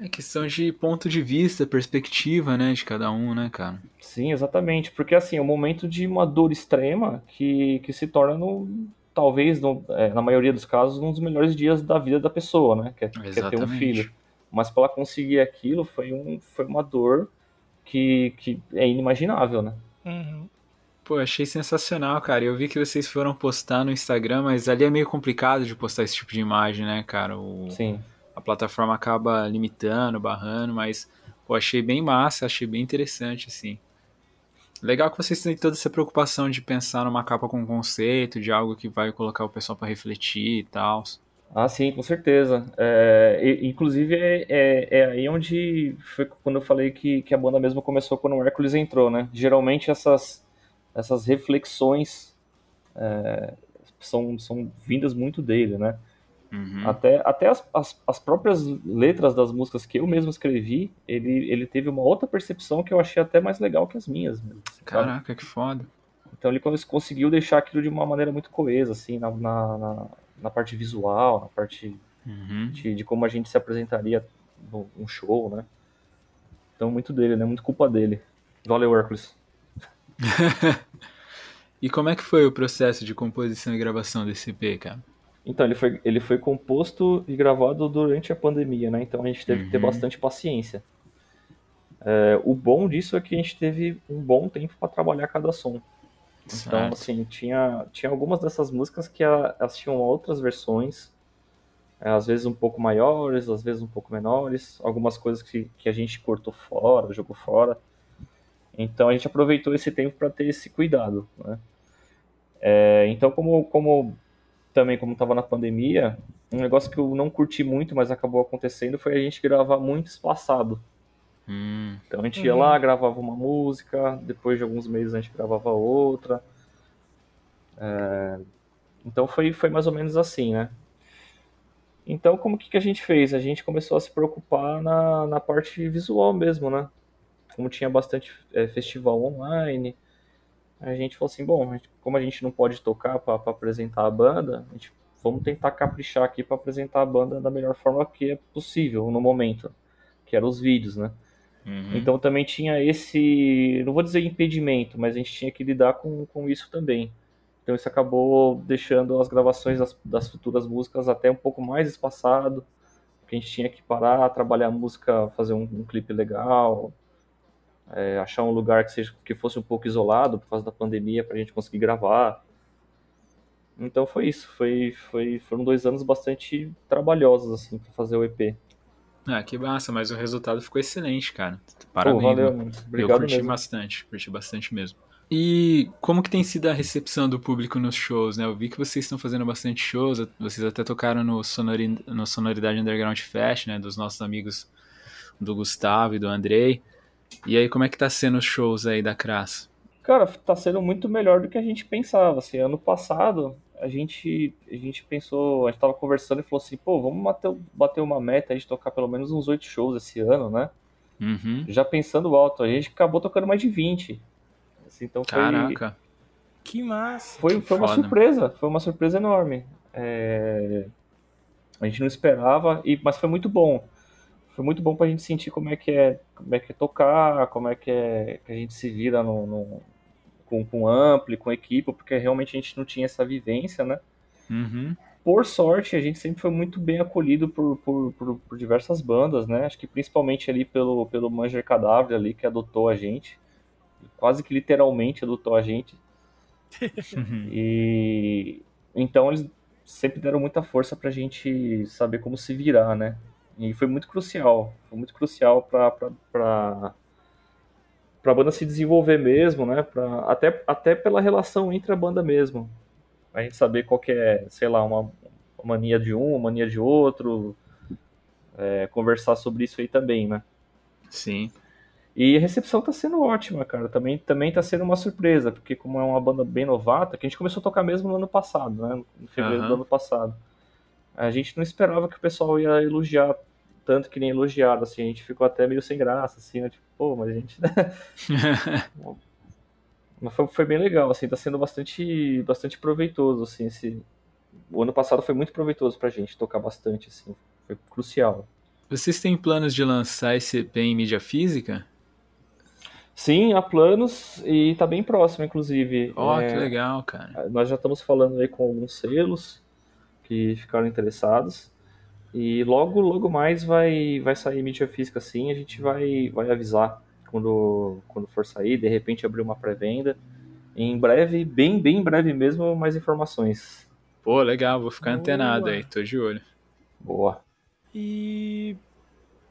É questão de ponto de vista, perspectiva, né, de cada um, né, cara? Sim, exatamente. Porque, assim, é um momento de uma dor extrema que, que se torna, no, talvez, no, é, na maioria dos casos, um dos melhores dias da vida da pessoa, né? Que é, que é ter um filho. Mas para ela conseguir aquilo foi, um, foi uma dor que, que é inimaginável, né? Uhum. Pô, achei sensacional, cara. Eu vi que vocês foram postar no Instagram, mas ali é meio complicado de postar esse tipo de imagem, né, cara? O... Sim a plataforma acaba limitando, barrando, mas pô, achei bem massa, achei bem interessante, assim. Legal que vocês têm toda essa preocupação de pensar numa capa com conceito, de algo que vai colocar o pessoal para refletir e tal. Ah, sim, com certeza. É, inclusive, é, é, é, aí onde foi quando eu falei que, que a banda mesmo começou quando o Hércules entrou, né? Geralmente essas, essas reflexões é, são, são vindas muito dele, né? Uhum. Até, até as, as, as, próprias letras das músicas que eu mesmo escrevi, ele, ele teve uma outra percepção que eu achei até mais legal que as minhas. Mesmo, Caraca, sabe? que foda. Então ele conseguiu deixar aquilo de uma maneira muito coesa, assim, na, na, na, na parte visual, na parte uhum. de, de, como a gente se apresentaria num show, né? Então muito dele, né? Muito culpa dele. Valeu, Hércules. e como é que foi o processo de composição e gravação desse EP, cara? Então, ele foi, ele foi composto e gravado durante a pandemia, né? Então a gente teve uhum. que ter uhum. bastante paciência. É, o bom disso é que a gente teve um bom tempo para trabalhar cada som. Então, certo. assim, tinha, tinha algumas dessas músicas que elas tinham outras versões, é, às vezes um pouco maiores, às vezes um pouco menores, algumas coisas que, que a gente cortou fora, jogou fora. Então a gente aproveitou esse tempo para ter esse cuidado, né? É, então, como, como também, como estava na pandemia, um negócio que eu não curti muito, mas acabou acontecendo, foi a gente gravar muito espaçado. Hum. Então a gente ia uhum. lá, gravava uma música, depois de alguns meses a gente gravava outra. É... Então foi, foi mais ou menos assim, né? Então, como que, que a gente fez? A gente começou a se preocupar na, na parte visual mesmo, né? Como tinha bastante é, festival online, a gente falou assim, bom, como a gente não pode tocar para apresentar a banda, a gente vamos tentar caprichar aqui para apresentar a banda da melhor forma que é possível no momento, que eram os vídeos, né? Uhum. Então também tinha esse, não vou dizer impedimento, mas a gente tinha que lidar com, com isso também. Então isso acabou deixando as gravações das, das futuras músicas até um pouco mais espaçado, porque a gente tinha que parar, trabalhar a música, fazer um, um clipe legal, é, achar um lugar que, seja, que fosse um pouco isolado por causa da pandemia para a gente conseguir gravar. Então foi isso, foi, foi, foram dois anos bastante trabalhosos assim para fazer o EP. Ah, que massa, mas o resultado ficou excelente, cara. Parabéns. Pô, valeu, mano. mano. Eu Obrigado curti mesmo. bastante, curti bastante mesmo. E como que tem sido a recepção do público nos shows, né? Eu vi que vocês estão fazendo bastante shows, vocês até tocaram no, Sonori... no Sonoridade Underground Fest, né? Dos nossos amigos do Gustavo e do Andrei. E aí, como é que tá sendo os shows aí da Crass? Cara, tá sendo muito melhor do que a gente pensava. Assim, ano passado, a gente, a gente pensou, a gente tava conversando e falou assim, pô, vamos bater, bater uma meta aí de tocar pelo menos uns oito shows esse ano, né? Uhum. Já pensando alto, a gente acabou tocando mais de 20. Assim, então foi, Caraca. Que massa. foi, que foi uma surpresa, foi uma surpresa enorme. É, A gente não esperava, e... mas foi muito bom. Foi muito bom pra gente sentir como é que é, como é, que é tocar, como é que, é que a gente se vira no, no- com, com ampli, com equipe, porque realmente a gente não tinha essa vivência, né? Uhum. Por sorte, a gente sempre foi muito bem acolhido por, por, por, por diversas bandas, né? Acho que principalmente ali pelo, pelo Manger Cadáver ali, que adotou a gente. Quase que literalmente adotou a gente. Uhum. E então eles sempre deram muita força pra gente saber como se virar, né? E foi muito crucial, foi muito crucial pra, pra banda se desenvolver mesmo, né? Pra, até, até pela relação entre a banda mesmo. A gente saber qual que é, sei lá, uma, mania de um, uma mania de outro. é, conversar sobre isso aí também, né? Sim. E a recepção tá sendo ótima, cara. Também, também tá sendo uma surpresa, porque como é uma banda bem novata, que a gente começou a tocar mesmo no ano passado, né? Em fevereiro Aham. do ano passado. A gente não esperava que o pessoal ia elogiar tanto que nem elogiaram, assim. A gente ficou até meio sem graça, assim, né? Tipo, pô, mas a gente... Mas foi, foi bem legal, assim. Tá sendo bastante, bastante proveitoso, assim, esse... O ano passado foi muito proveitoso pra gente tocar bastante, assim. Foi crucial. Vocês têm planos de lançar esse EP em mídia física? Sim, há planos e tá bem próximo, inclusive. Ó, É, que legal, cara. Nós já estamos falando aí com alguns selos que ficaram interessados. E logo, logo mais vai, vai sair mídia física sim, a gente vai, vai avisar quando, quando for sair, de repente abrir uma pré-venda. Em breve, bem, bem em breve mesmo, mais informações. Pô, legal, vou ficar Boa. antenado aí, tô de olho. Boa. E.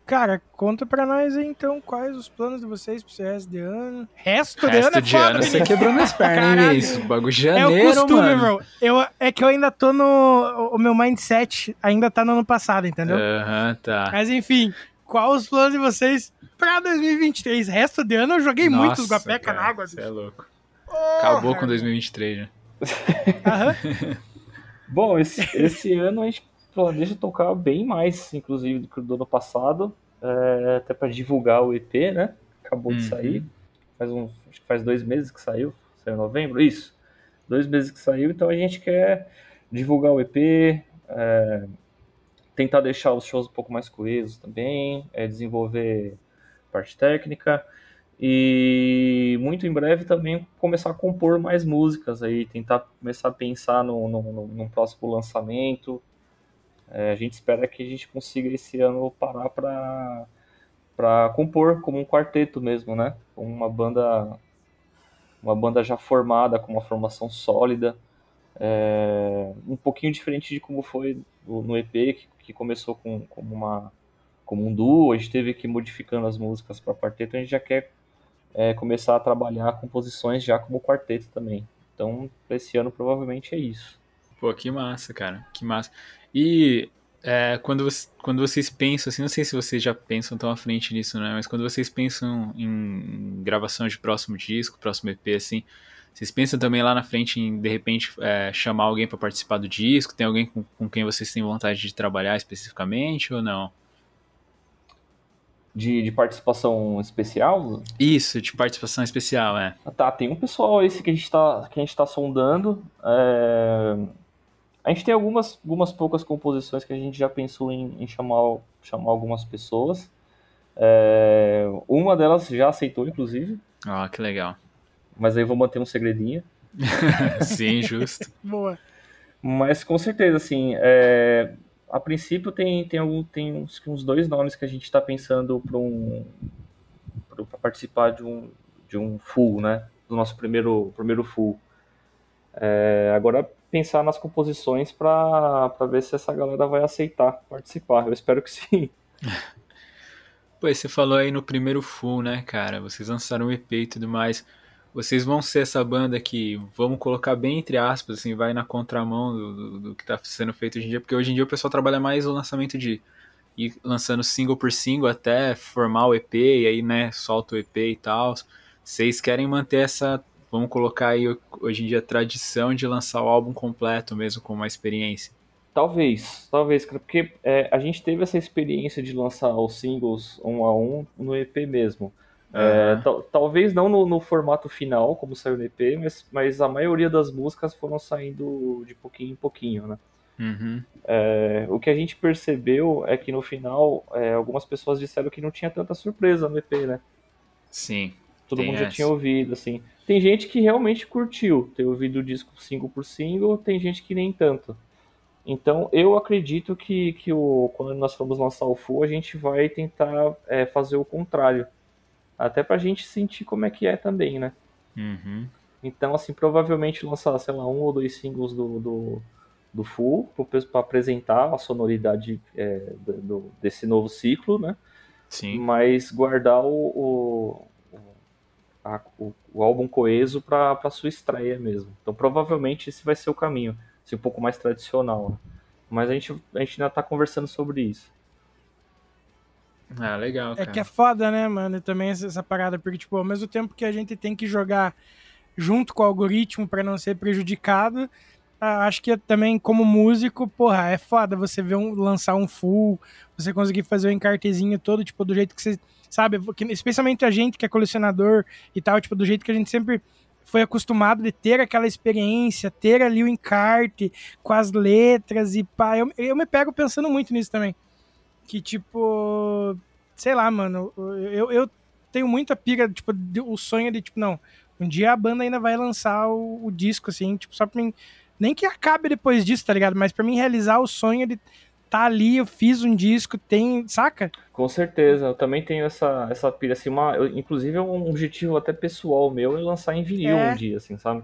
Cara, conta pra nós aí, então quais os planos de vocês pro resto de ano. Resto, de ano Resto é de foda, ano você quebrou minhas pernas, hein, Caralho. isso? Bagulho de É janeiro, o costume, mano. bro. Eu, é que eu ainda tô no. O meu mindset ainda tá no ano passado, entendeu? Aham, tá. Mas enfim, qual os planos de vocês pra 2023? Resto de ano eu joguei muitos Nossa, guapeca cara, na água. Você é louco. Porra, Acabou com 2023, né? Aham. Bom, esse, esse ano a gente planeja tocar bem mais, inclusive, do que do ano passado. é, até para divulgar o EP, né? Acabou de Uhum. sair. Faz um, acho que faz dois meses que saiu. Saiu em novembro? Isso. Dois meses que saiu, então a gente quer divulgar o EP, é, tentar deixar os shows um pouco mais coesos também, é, desenvolver parte técnica. E muito em breve também começar a compor mais músicas aí, tentar começar a pensar no, no, no- num próximo lançamento. É, a gente espera que a gente consiga esse ano parar para para compor como um quarteto mesmo, né? Com uma banda uma banda já formada, com uma formação sólida, é, um pouquinho diferente de como foi no EP, que, que começou com, como uma como um duo, a gente teve que ir modificando as músicas para quarteto, a gente já quer é, começar a trabalhar composições já como quarteto também. Então, esse ano provavelmente é isso. Pô, que massa, cara. Que massa. E é, quando, você- quando vocês pensam, assim, não sei se vocês já pensam tão à frente nisso, né? Mas quando vocês pensam em gravação de próximo disco, próximo EP, assim, Vocês pensam também lá na frente em, de repente, é, chamar alguém para participar do disco? Tem alguém com, com quem vocês têm vontade de trabalhar especificamente ou não? De, de participação especial? Isso, de participação especial, é. Ah, Tá, tem um pessoal esse que a gente tá, que a gente tá sondando. é, A gente tem algumas, algumas poucas composições que a gente já pensou em, em chamar, chamar algumas pessoas. É, Uma delas já aceitou, inclusive, Ó, que legal. mas aí eu vou manter um segredinho. Sim, justo. Boa. Mas com certeza, assim, é, a princípio tem, tem, algum, tem uns, uns dois nomes que a gente está pensando para um, para participar de um, de um full, né? Do nosso primeiro, primeiro full. É, agora pensar nas composições para ver se essa galera vai aceitar participar. Eu espero que sim. Pô, você falou aí no primeiro full, né, cara? Vocês lançaram um EP e tudo mais. Vocês vão ser essa banda que, vamos colocar bem entre aspas, assim, vai na contramão do, do, do que tá sendo feito hoje em dia, porque hoje em dia o pessoal trabalha mais o lançamento de ir lançando single por single até formar o EP, e aí, né, solta o EP e tal. Vocês querem manter essa, vamos colocar aí hoje em dia, tradição de lançar o álbum completo mesmo com uma experiência? Talvez, talvez, cara, porque é, a gente teve essa experiência de lançar os singles um a um no EP mesmo. É, talvez não no, no formato final, como saiu no EP, mas, mas a maioria das músicas foram saindo de pouquinho em pouquinho, né? Uhum. É, o que a gente percebeu é que no final, é, algumas pessoas disseram que não tinha tanta surpresa no EP, né? Sim. Todo Tem mundo já essa. tinha ouvido, assim. Tem gente que realmente curtiu ter ouvido o disco single por single, tem gente que nem tanto. Então, eu acredito que, que o, quando nós formos lançar o full, a gente vai tentar é, fazer o contrário. Até pra gente sentir como é que é também, né? Uhum. Então, assim, provavelmente lançar, sei lá, um ou dois singles do, do, do full para apresentar a sonoridade é, do, desse novo ciclo, né? Sim. Mas guardar o, o, a- o- o álbum coeso para sua estreia mesmo. Então, provavelmente esse vai ser o caminho, ser um pouco mais tradicional. né? Mas a gente, a gente ainda tá conversando sobre isso. Ah, legal, É cara. que é foda, né, mano? E também essa, essa parada, porque, tipo, ao mesmo tempo que a gente tem que jogar junto com o algoritmo pra não ser prejudicado, acho que também, como músico, porra, é foda você ver um, lançar um full, você conseguir fazer o encartezinho todo, tipo, do jeito que você sabe, especialmente a gente que é colecionador e tal, tipo, do jeito que a gente sempre foi acostumado de ter aquela experiência, ter ali o encarte com as letras e pá. Eu, eu me pego pensando muito nisso também. Que, tipo, sei lá, mano, eu, eu tenho muita pira, tipo, de- o sonho de, tipo, não, um dia a banda ainda vai lançar o, o disco, assim, tipo, só pra mim, nem que acabe depois disso, tá ligado? Mas pra mim realizar o sonho de tá ali, eu fiz um disco, tem, saca? Com certeza, eu também tenho essa, essa pira, assim, uma, eu- inclusive é um objetivo até pessoal meu é lançar em vinil É. um dia, assim, sabe?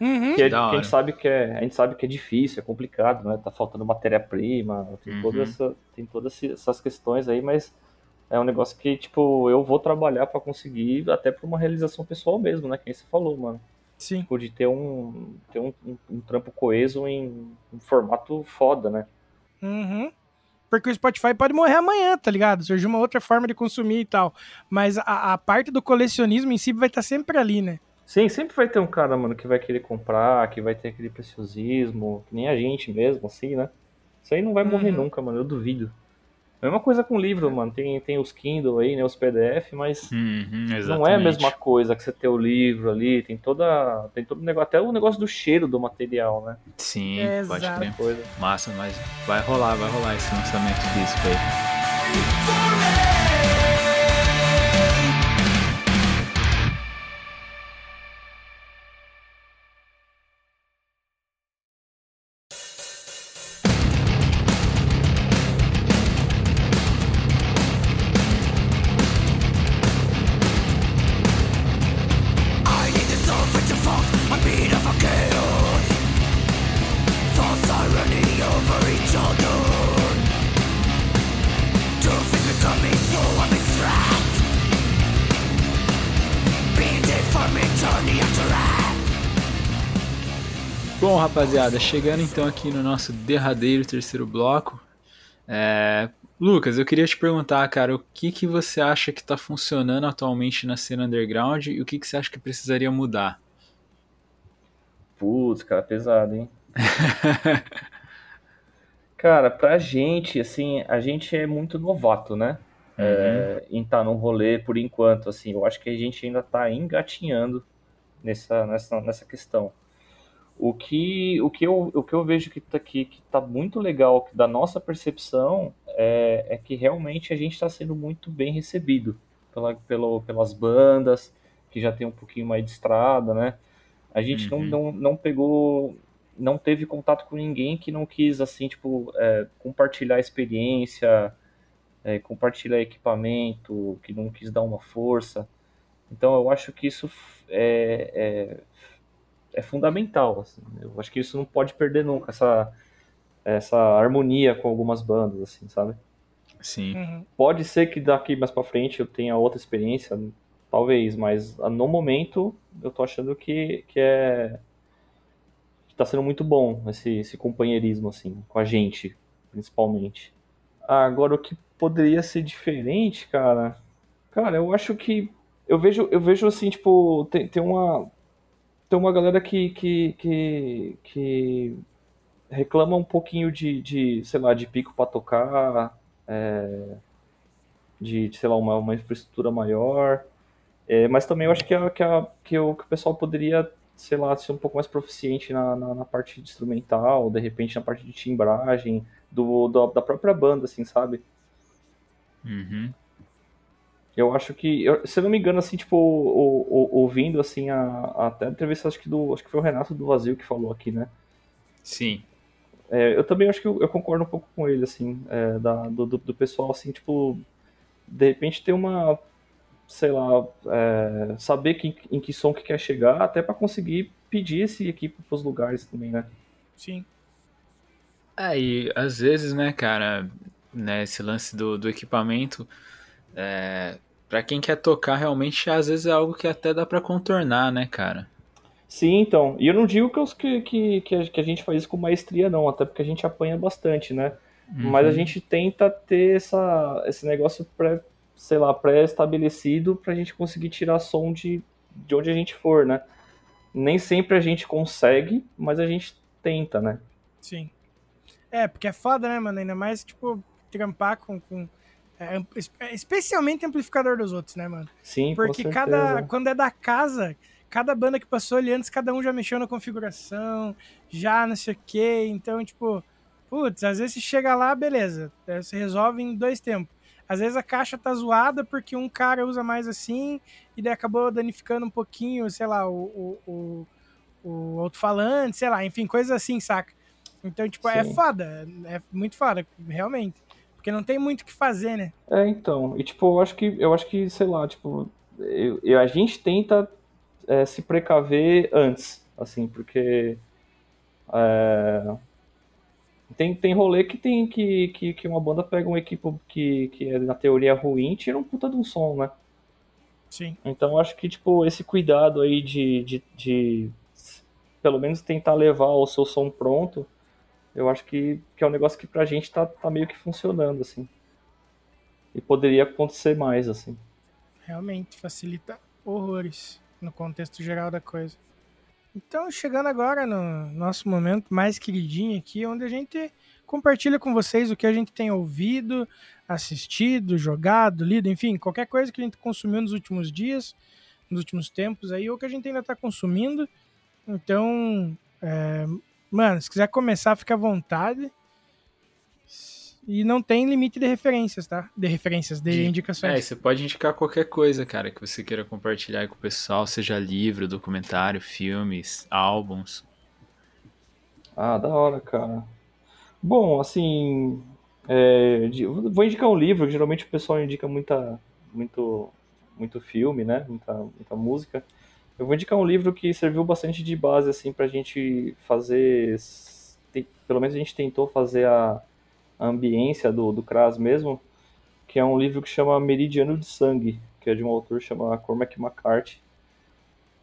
Uhum. Que, é- que a gente sabe que é, a gente sabe que é difícil, é complicado, né? Tá faltando matéria-prima, tem, Uhum. toda essa, tem todas essas questões aí, mas é um negócio que, tipo, eu vou trabalhar pra conseguir, até pra uma realização pessoal mesmo, né? Que nem você falou, mano. Sim. Tipo, de ter um, ter um, um, um trampo coeso em um formato foda, né? Uhum. Porque o Spotify pode morrer amanhã, tá ligado? Surgir uma outra forma de consumir e tal. Mas a, a parte do colecionismo em si vai estar sempre ali, né? Sim, sempre vai ter um cara, mano, que vai querer comprar, que vai ter aquele preciosismo, que nem a gente mesmo, assim, né? Isso aí não vai morrer Uhum. nunca, mano, eu duvido. Mesma coisa com livro, mano. Tem, tem os Kindle aí, né? Os PDF, mas Uhum, não é a mesma coisa que você ter o livro ali. Tem toda. Tem todo o negócio. Até o negócio do cheiro do material, né? Sim, É, pode exato. crer. Coisa. Massa, mas vai rolar, vai rolar esse lançamento físico aí. Rapaziada, chegando então aqui no nosso derradeiro terceiro bloco. É, Lucas, eu queria te perguntar, cara, o que, que você acha que tá funcionando atualmente na cena underground e o que, que você acha que precisaria mudar? Putz, cara, pesado, hein? cara, pra gente, assim, a gente é muito novato, né? É, em estar tá num rolê por enquanto, assim, eu acho que a gente ainda tá engatinhando nessa, nessa, nessa questão. O que, o, que eu, o que eu vejo que tá aqui, que tá muito legal da nossa percepção, é, é que realmente a gente está sendo muito bem recebido pela, pelo, pelas bandas, que já tem um pouquinho mais de estrada, né? A gente uhum. não, não, não pegou, não teve contato com ninguém que não quis, assim, tipo, é, compartilhar experiência, é, compartilhar equipamento, que não quis dar uma força. Então eu acho que isso é, é, fundamental. Assim. Eu acho que isso não pode perder nunca, essa, essa harmonia com algumas bandas, assim, sabe? Sim. Uhum. Pode ser que daqui mais para frente eu tenha outra experiência, talvez, mas ah, no momento eu tô achando que, que é que tá sendo muito bom esse, esse companheirismo assim com a gente, principalmente. Agora o que poderia ser diferente, cara? Cara, eu acho que eu vejo eu vejo assim, tipo, tem, tem uma tem uma galera que que, que, que reclama um pouquinho de, de sei lá, de pico para tocar, é, de, sei lá, uma, uma infraestrutura maior. É, mas também eu acho que, a, que, a, que, o, que o pessoal poderia, sei lá, ser um pouco mais proficiente na, na, na parte instrumental, de repente na parte de timbragem, do, do, da própria banda, assim, sabe? Uhum. Eu acho que, eu, se eu não me engano, assim, tipo, o, o, ouvindo, assim, a, a, até a entrevista, acho que, do, acho que foi o Renato do Vazio que falou aqui, né? Sim. É, eu também acho que eu, eu, concordo um pouco com ele, assim, é, da, do, do, pessoal, assim, tipo, de repente ter uma, sei lá, é, saber que, em que som que quer chegar, até para conseguir pedir esse equipe pros lugares também, né? Sim. É, e às vezes, né, cara, né, esse lance do, do equipamento, é, para quem quer tocar, realmente, às vezes é algo que até dá para contornar, né, cara? Sim, então. E eu não digo que, que, que, a gente faz isso com maestria, não, até porque a gente apanha bastante, né? Uhum. Mas a gente tenta ter essa, esse negócio pré, sei lá, pré-estabelecido pra gente conseguir tirar som de, de onde a gente for, né? Nem sempre a gente consegue, mas a gente tenta, né? Sim. É, porque é foda, né, mano? Ainda mais, tipo, trampar com. com é, é especialmente amplificador dos outros, né, mano? Sim, Porque cada. Quando é da casa cada banda que passou ali antes, cada um já mexeu na configuração, já não sei o quê. Então, tipo, putz, às vezes você chega lá, beleza, você resolve em dois tempos. Às vezes a caixa tá zoada porque um cara usa mais assim e daí acabou danificando um pouquinho, sei lá, o, o, o, o alto-falante, sei lá, enfim, coisas assim, saca? Então, tipo, é Sim. é foda, é muito foda, realmente. Porque não tem muito o que fazer, né? É, então. E, tipo, eu acho que, eu acho que sei lá, tipo, eu, eu, a gente tenta é, se precaver antes, assim, porque é, tem, tem rolê que tem que, que, que uma banda pega um equipo que, que é na teoria ruim e tira um puta de um som, né? Sim. Então acho que, tipo, esse cuidado aí de, de, de pelo menos tentar levar o seu som pronto, eu acho que, que é um negócio que pra gente tá, tá meio que funcionando, assim. E poderia acontecer mais, assim. Realmente, facilita horrores no contexto geral da coisa. Então, chegando agora no nosso momento mais queridinho aqui, onde a gente compartilha com vocês o que a gente tem ouvido, assistido, jogado, lido, enfim, qualquer coisa que a gente consumiu nos últimos dias, nos últimos tempos aí, ou que a gente ainda está consumindo. Então, é, mano, se quiser começar, fica à vontade. E não tem limite de referências, tá? De referências, de, de indicações. É, você pode indicar qualquer coisa, cara, que você queira compartilhar com o pessoal, seja livro, documentário, filmes, álbuns. Ah, da hora, cara. Bom, assim. É, vou indicar um livro, que geralmente o pessoal indica muita, muito, muito filme, né? Muita, muita música. Eu vou indicar um livro que serviu bastante de base, assim, pra gente fazer. Pelo menos a gente tentou fazer a a ambiência do, do Kras mesmo, que é um livro que chama Meridiano de Sangue, que é de um autor chamado Cormac McCarthy,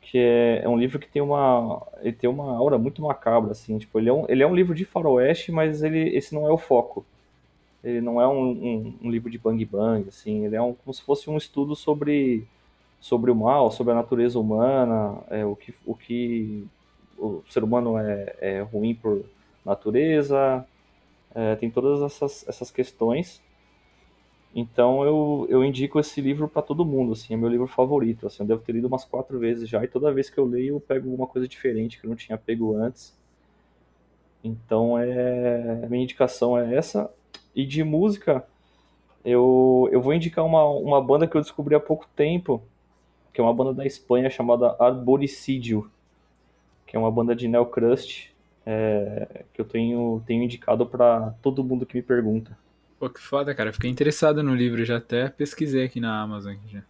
que é, é, um livro que tem uma ele tem uma aura muito macabra assim tipo ele é um, ele é um livro de faroeste mas ele esse não é o foco ele não é um, um, um livro de bang bang assim ele é um, como se fosse um estudo sobre sobre o mal sobre a natureza humana é, o que o que o ser humano é, é ruim por natureza, é, tem todas essas, essas questões. Então eu, eu indico esse livro para todo mundo, assim, é meu livro favorito. Assim, eu devo ter lido umas quatro vezes já, e toda vez que eu leio eu pego alguma coisa diferente que eu não tinha pego antes. Então é, a minha indicação é essa. E de música, eu, eu vou indicar uma, uma banda que eu descobri há pouco tempo, que é uma banda da Espanha chamada Arboricídio, que é uma banda de neocrust, é, que eu tenho, tenho indicado para todo mundo que me pergunta. Pô, que foda, cara. Fiquei interessado no livro, já até pesquisei aqui na Amazon. Já.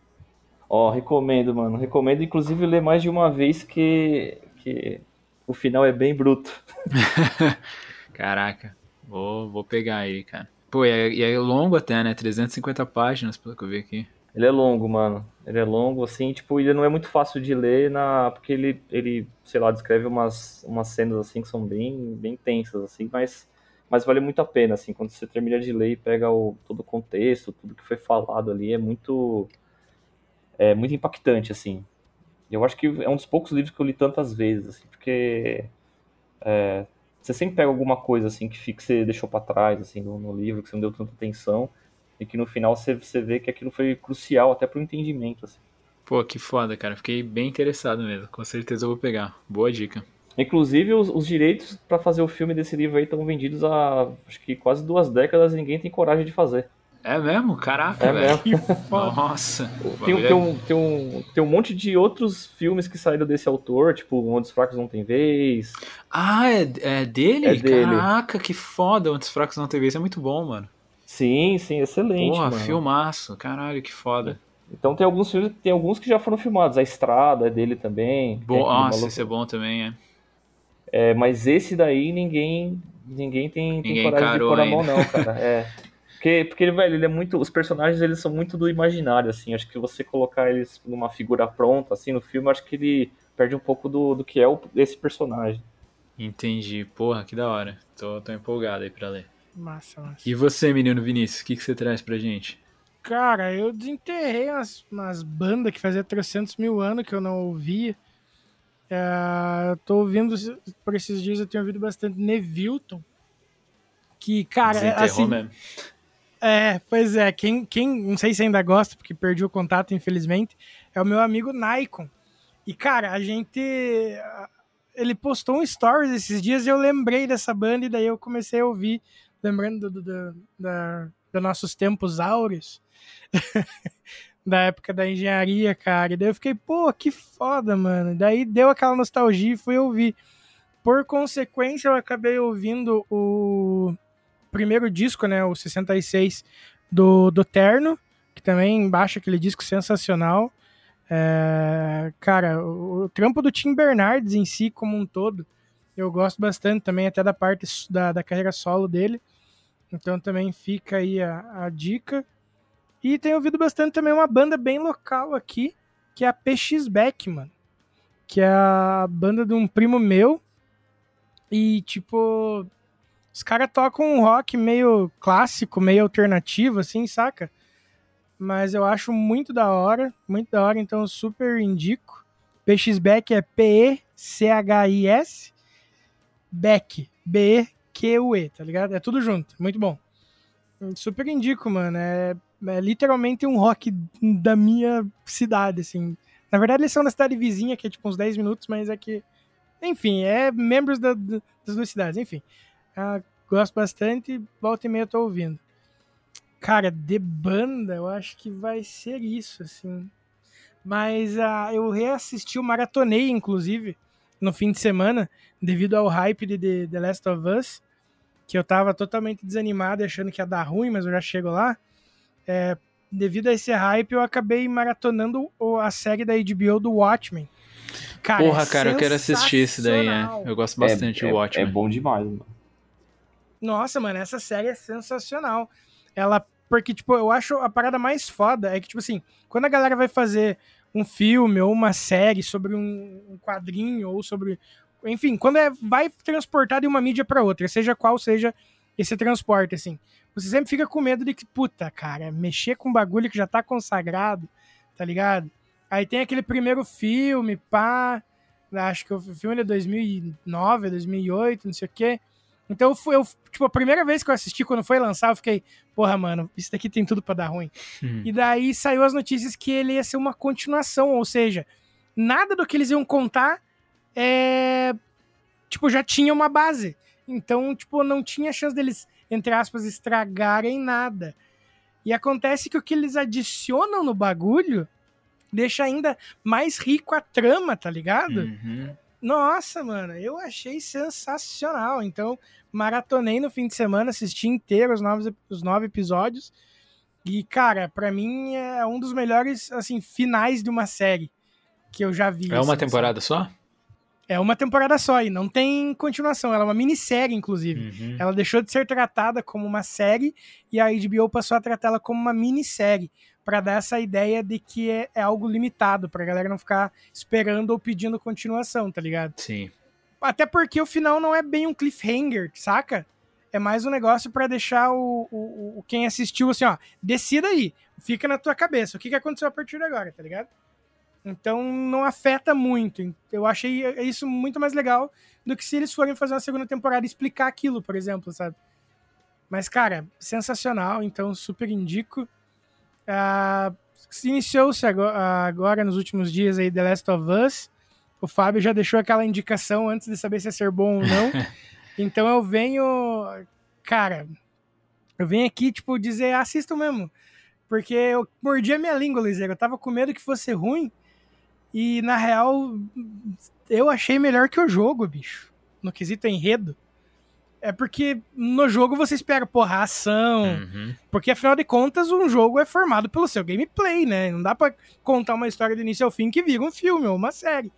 Ó, recomendo, mano. Recomendo, inclusive, ler mais de uma vez que, que o final é bem bruto. Caraca, vou, vou pegar aí, cara. Pô, e é, e é longo até, né? 350 páginas, pelo que eu vi aqui. Ele é longo, mano. Ele é longo, assim, tipo, ele não é muito fácil de ler, na... porque ele, ele, sei lá, descreve umas, umas cenas, assim, que são bem, bem tensas, assim, mas, mas vale muito a pena, assim, quando você termina de ler e pega o, todo o contexto, tudo que foi falado ali, é muito, é muito impactante, assim. Eu acho que é um dos poucos livros que eu li tantas vezes, assim, porque é, você sempre pega alguma coisa, assim, que, que você deixou para trás, assim, no, no livro, que você não deu tanta atenção, e que no final você, você vê que aquilo foi crucial até pro entendimento, assim. Pô, que foda, cara. Fiquei bem interessado mesmo. Com certeza eu vou pegar. Boa dica. Inclusive, os, os direitos para fazer o filme desse livro aí estão vendidos há acho que quase duas décadas e ninguém tem coragem de fazer. É mesmo? Caraca, É velho. mesmo. Nossa. Tem, tem, um, tem, um, tem um monte de outros filmes que saíram desse autor, tipo Onde os Fracos Não Tem Vez. Ah, é, é dele? É dele. Caraca, que foda. Onde os fracos não TV. Isso é muito bom, mano. Sim, sim, excelente, Porra, mano. filmaço. Caralho, que foda. Então tem alguns filmes, tem alguns que já foram filmados. A Estrada é dele também. Tem Bom, nossa, esse é bom também, é. É, mas esse daí ninguém ninguém tem, tem Ninguém coragem de pôr a mão não, cara. É. Porque, porque velho, ele é muito. Os personagens eles são muito do imaginário, assim. Acho que você colocar eles numa figura pronta, assim, no filme, acho que ele perde um pouco do, do que é o, esse personagem. Entendi. Porra, que da hora. Tô, tô empolgado aí pra ler. Massa, massa. E você, menino Vinícius, o que, que você traz pra gente? Cara, eu desenterrei umas, umas bandas que fazia 300 mil anos que eu não ouvia. É, eu tô ouvindo, por esses dias eu tenho ouvido bastante Nevilton. Que, cara, é, Desenterrou assim, mesmo. é, pois é, quem, quem, não sei se ainda gosta, porque perdi o contato, infelizmente, é o meu amigo Nikon. E, cara, a gente. Ele postou um stories esses dias e eu lembrei dessa banda e daí eu comecei a ouvir, lembrando do, do, da, dos nossos tempos áureos, da época da engenharia, cara. E daí eu fiquei, pô, que foda, mano. Daí deu aquela nostalgia e fui ouvir. Por consequência, eu acabei ouvindo o primeiro disco, né, o 66 do, do Terno, que também baixa aquele disco sensacional. É, cara, o, o trampo do Tim Bernardes em si, como um todo, eu gosto bastante também, até da parte da, da carreira solo dele. Então também fica aí a, a dica. E tenho ouvido bastante também uma banda bem local aqui, que é a PX Back, mano. Que é a banda de um primo meu. E, tipo, os caras tocam um rock meio clássico, meio alternativo, assim, saca? Mas eu acho muito da hora, muito da hora, então super indico. PXBack é P-E-C-H-I-S, Beck, B-E-Q-U-E, tá ligado? É tudo junto, muito bom. Super indico, mano. É, é literalmente um rock da minha cidade, assim. Na verdade, eles são da cidade vizinha, que é tipo uns 10 minutos, mas é que. Enfim, é membros da- da- das duas cidades, enfim. Ah, gosto bastante, volta e meia eu tô ouvindo. Cara, de banda, eu acho que vai ser isso, assim. Mas ah, eu reassisti, o maratonei, inclusive, no fim de semana, devido ao hype de The, The Last of Us, que eu tava totalmente desanimado e achando que ia dar ruim, mas eu já chego lá. É, devido a esse hype, eu acabei maratonando a série da HBO do Watchmen. Cara, Porra, é cara, eu quero assistir esse daí, sensacional. é. Eu gosto bastante é, do Watchmen. É bom demais, mano. Nossa, mano, essa série é sensacional. Ela, porque, tipo, eu acho a parada mais foda é que, tipo assim, quando a galera vai fazer um filme ou uma série sobre um, quadrinho ou sobre. Enfim, quando é, vai transportar de uma mídia pra outra, seja qual seja esse transporte, assim. Você sempre fica com medo de que, puta, cara, mexer com um bagulho que já tá consagrado, tá ligado? Aí tem aquele primeiro filme, pá. Acho que o filme é 2009, 2008, não sei o quê. Então, foi, eu, tipo, a primeira vez que eu assisti, quando foi lançar, eu fiquei, porra, mano, isso daqui tem tudo pra dar ruim. Hum. E daí saiu as notícias que ele ia ser uma continuação, ou seja, nada do que eles iam contar é. Tipo, já tinha uma base. Então, tipo, não tinha chance deles, entre aspas, estragarem nada. E acontece que o que eles adicionam no bagulho deixa ainda mais rico a trama, tá ligado? Uhum. Nossa, mano, eu achei sensacional. Então, maratonei no fim de semana, assisti inteiro os nove, os nove episódios. E, cara, pra mim é um dos melhores, assim, finais de uma série que eu já vi. É uma assim, temporada só? É uma temporada só e não tem continuação. Ela é uma minissérie, inclusive. Uhum. Ela deixou de ser tratada como uma série e a HBO passou a tratá-la como uma minissérie para dar essa ideia de que é, é algo limitado, pra galera não ficar esperando ou pedindo continuação, tá ligado? Sim. Até porque o final não é bem um cliffhanger, saca? É mais um negócio pra deixar o, o, o- quem assistiu assim, ó, decida aí, fica na tua cabeça, o que, que aconteceu a partir de agora, tá ligado? Então não afeta muito. Eu achei isso muito mais legal do que se eles forem fazer uma segunda temporada e explicar aquilo, por exemplo, sabe? Mas, cara, sensacional, então super indico. Se Iniciou-se agora, agora, nos últimos dias aí The Last of Us. O Fábio já deixou aquela indicação antes de saber se ia ser bom ou não. então eu venho. Cara, eu venho aqui, tipo, dizer, assistam mesmo. Porque eu mordi a minha língua, Liseiro. Eu tava com medo que fosse ruim. E, na real, eu achei melhor que o jogo, bicho. No quesito enredo. É porque no jogo você espera, porra, ação. Uhum. Porque, afinal de contas, um jogo é formado pelo seu gameplay, né? Não dá pra contar uma história do início ao fim que vira um filme ou uma série.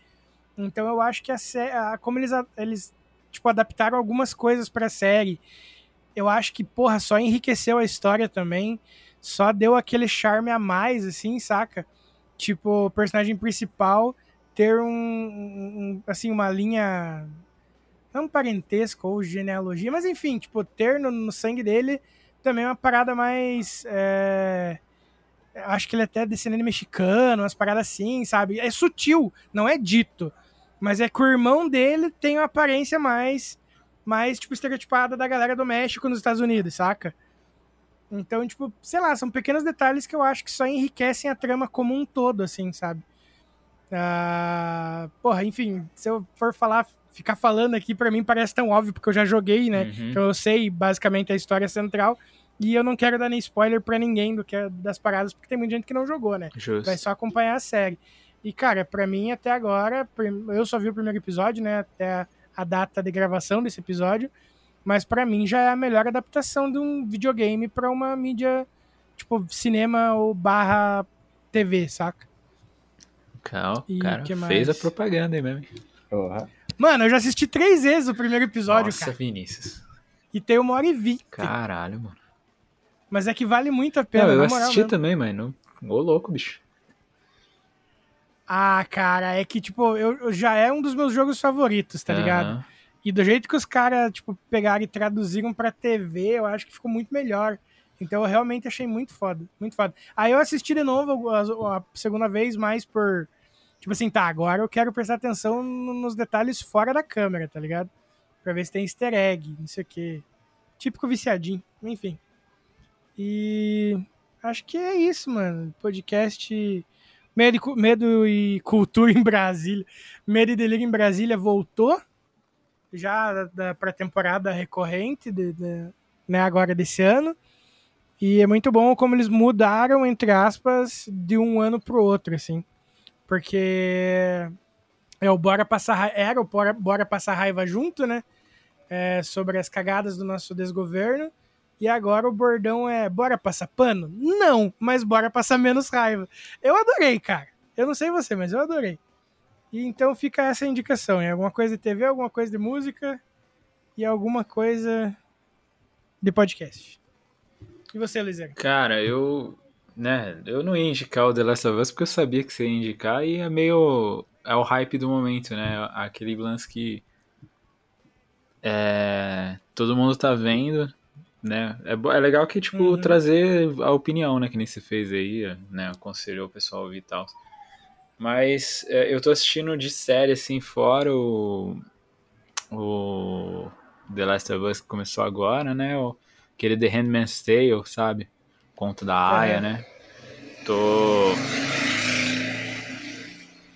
Então eu acho que a sé- a- como eles, a- eles tipo, adaptaram algumas coisas pra série, eu acho que, porra, só enriqueceu a história também. Só deu aquele charme a mais, assim, saca? Tipo, o personagem principal ter um, um- assim, uma linha não parentesco ou genealogia, mas enfim, tipo, ter no, no sangue dele também é uma parada mais. é, Acho que ele é até descendente mexicano, umas paradas assim, sabe? É sutil, não é dito. Mas é que o irmão dele tem uma aparência mais, mais tipo, estereotipada da galera do México nos Estados Unidos, saca? Então, tipo, sei lá, são pequenos detalhes que eu acho que só enriquecem a trama como um todo, assim, sabe? Ah, porra, enfim, se eu for falar, ficar falando aqui, pra mim parece tão óbvio, porque eu já joguei, né? Uhum. Então eu sei basicamente a história central. E eu não quero dar nem spoiler pra ninguém do que é das paradas, porque tem muita gente que não jogou, né? Justo. Vai só acompanhar a série. E, cara, pra mim, até agora, eu só vi o primeiro episódio, né? Até a- data de gravação desse episódio. Mas pra mim já é a melhor adaptação de um videogame pra uma mídia, tipo, cinema ou barra TV, saca? Cal, E cara, que fez a propaganda aí mesmo. Porra. Mano, eu já assisti três vezes o primeiro episódio, Nossa, cara. Vinícius. E tem uma hora e vinte. Caralho, mano. Mas é que vale muito a pena, Não, eu assisti mesmo. também, mas não. Ô, louco, bicho. Ah, cara, é que, tipo, eu, eu- já é um dos meus jogos favoritos, tá ligado? Aham. E do jeito que os caras, tipo, pegaram e traduziram pra TV, eu acho que ficou muito melhor. Então eu realmente achei muito foda, muito foda. Aí eu assisti de novo a, a segunda vez, mais por. Tipo assim, tá, agora eu quero prestar atenção no- nos detalhes fora da câmera, tá ligado? Pra ver se tem easter egg, não sei o quê. Típico viciadinho, enfim. E. Acho que é isso, mano. Podcast. Medo e, Medo e Cultura em Brasília. Medo e Delírio em Brasília voltou já da, da pré-temporada recorrente, de, de- né, agora desse ano. E é muito bom como eles mudaram, entre aspas, de um ano pro outro, assim. Porque é o Bora Passar Ra- era o Bora, Bora Passar Raiva junto, né? É, sobre as cagadas do nosso desgoverno. E agora o bordão é Bora Passar Pano? Não, mas Bora Passar Menos Raiva. Eu adorei, cara. Eu não sei você, mas eu adorei. E então fica essa indicação. É alguma coisa de TV, alguma coisa de música e alguma coisa de podcast. E você, Lizer? Cara, eu. Né, eu não ia indicar o The Last of Us porque eu sabia que você ia indicar e é meio. É o hype do momento, né? Aquele lance que. É, todo mundo tá vendo, né? É, é legal que, tipo, Uhum. trazer a opinião, né? Que nem você fez aí, né? Aconselhou o pessoal a ouvir e tal. Mas é, eu tô assistindo de série, assim, fora o. O. The Last of Us que começou agora, né? O, aquele The Handmaid's Tale, sabe? Conto da Aya, É. né? Tô.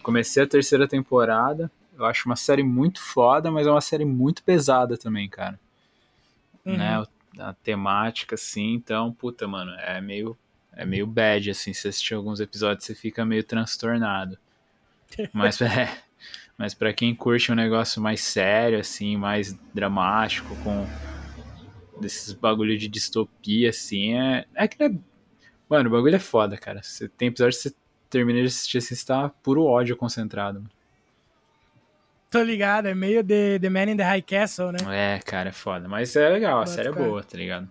Comecei a terceira temporada. Eu acho uma série muito foda, mas é uma série muito pesada também, cara. Uhum. Né? A temática, assim, então, puta, mano, é meio. É meio bad, assim, se assistir alguns episódios você fica meio transtornado. Mas é. Mas pra quem curte um negócio mais sério, assim, mais dramático, com desses bagulho de distopia, assim, é. É que não é. Mano, o bagulho é foda, cara. Você tem episódio que você termina de assistir assim, você tá puro ódio concentrado. Tô ligado, é meio The, the Man in the High Castle, né? É, cara, é foda. Mas é legal, a Bota série é fé. boa, tá ligado?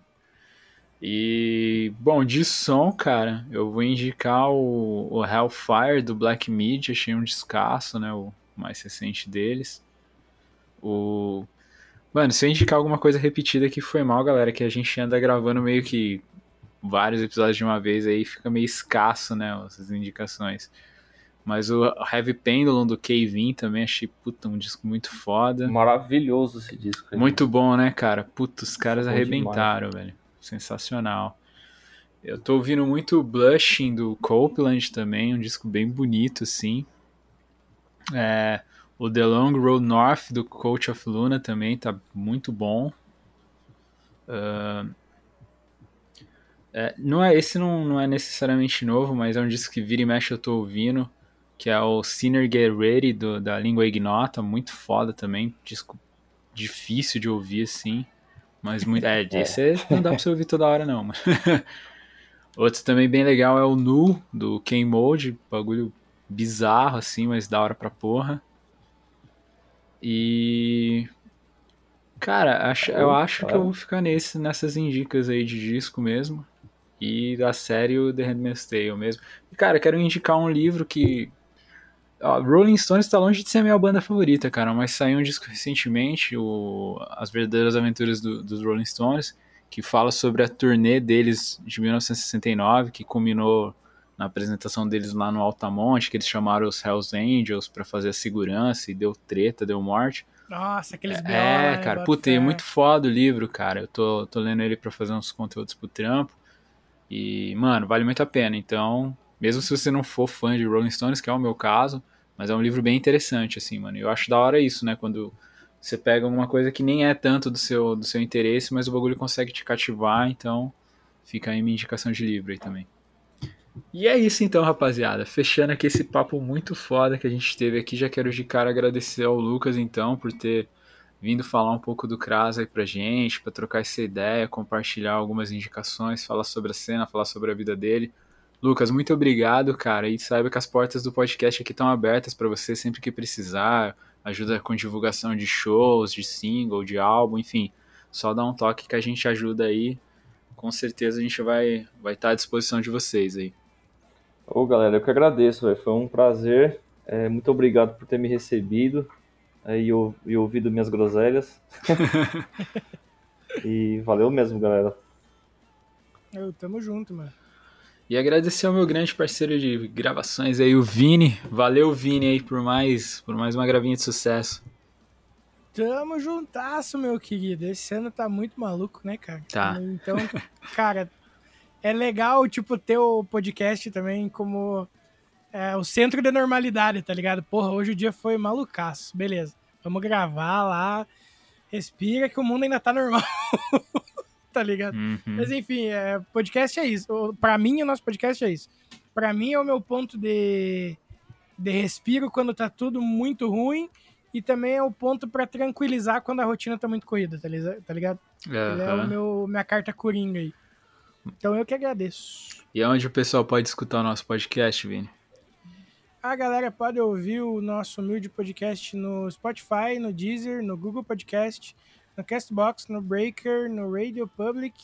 E, bom, de som, cara, eu vou indicar o, o Hellfire do Black Midi, achei um descasso, né? O mais recente deles. O. Mano, se eu indicar alguma coisa repetida que foi mal, galera, que a gente anda gravando meio que vários episódios de uma vez aí, fica meio escasso, né? Essas indicações. Mas o Heavy Pendulum do Kevin também achei, puta, um disco muito foda. Maravilhoso esse disco. aí. Muito bom, né, cara? Puta, os caras Bom arrebentaram, velho. Sensacional. Eu tô ouvindo muito Blushing do Copeland também, um disco bem bonito, assim. É, o The Long Road North do Coach of Luna também tá muito bom. Ah, é, não é, esse não, não é necessariamente novo, mas é um disco que vira e mexe eu tô ouvindo, que é o Sinner Get Ready do, da Língua Ignota, muito foda também, disco difícil de ouvir assim, mas muito, é, esse é- não dá pra você ouvir toda hora não. Outro também bem legal é o Nu do Ken Mode, bagulho bizarro assim, mas da hora pra porra. E cara, acho, eu acho que eu vou ficar nesse, nessas indicas aí de disco mesmo. E da série o The Handmaid's Tale mesmo. E, cara, eu quero indicar um livro que. Ó, Rolling Stones tá longe de ser a minha banda favorita, cara, mas saiu um disco recentemente, o As Verdadeiras Aventuras do- dos Rolling Stones, que fala sobre a turnê deles de 1969, que culminou na apresentação deles lá no Altamonte, que eles chamaram os Hells Angels pra fazer a segurança e deu treta, deu morte. Nossa, aqueles B.O., É, né? cara, Bota puta, é muito foda o livro, cara. Eu tô, tô lendo ele pra fazer uns conteúdos pro trampo. E, mano, vale muito a pena. Então, mesmo se você não for fã de Rolling Stones, que é o meu caso, mas é um livro bem interessante, assim, mano. E Eu acho da hora isso, né? Quando você pega alguma coisa que nem é tanto do seu, do seu interesse, mas o bagulho consegue te cativar, então fica aí minha indicação de livro aí também. E é isso então, rapaziada. Fechando aqui esse papo muito foda que a gente teve aqui, já quero de cara agradecer ao Lucas, então, por ter vindo falar um pouco do Kras aí pra gente, pra trocar essa ideia, compartilhar algumas indicações, falar sobre a cena, falar sobre a vida dele. Lucas, muito obrigado, cara, e saiba que as portas do podcast aqui estão abertas pra você sempre que precisar, ajuda com divulgação de shows, de single, de álbum, enfim, só dá um toque que a gente ajuda aí. Com certeza a gente vai vai estar à disposição de vocês aí. Ô, galera, eu que agradeço, velho. Foi um prazer. É, muito obrigado por ter me recebido é, e, e ouvido minhas groselhas. e valeu mesmo, galera. Eu, tamo junto, mano. E agradecer ao meu grande parceiro de gravações aí, o Vini. Valeu, Vini, aí, por mais, por mais uma gravinha de sucesso. Tamo juntasso, meu querido. Esse ano tá muito maluco, né, cara? Tá. Então, cara, é legal, tipo, ter o podcast também como é, o centro da normalidade, tá ligado? Porra, hoje o dia foi malucaço. Beleza. Vamos gravar lá. Respira que o mundo ainda tá normal. tá ligado? Uhum. Mas enfim, é, podcast é isso. Pra mim, o nosso podcast é isso. Pra mim, é o meu ponto de, de respiro quando tá tudo muito ruim. E também é o ponto pra tranquilizar quando a rotina tá muito corrida, tá tá ligado? Ele é o meu, minha carta coringa aí. Então eu que agradeço. E onde o pessoal pode escutar o nosso podcast, Vini? A galera pode ouvir o nosso humilde podcast no Spotify, no Deezer, no Google Podcast, no Castbox, no Breaker, no Radio Public,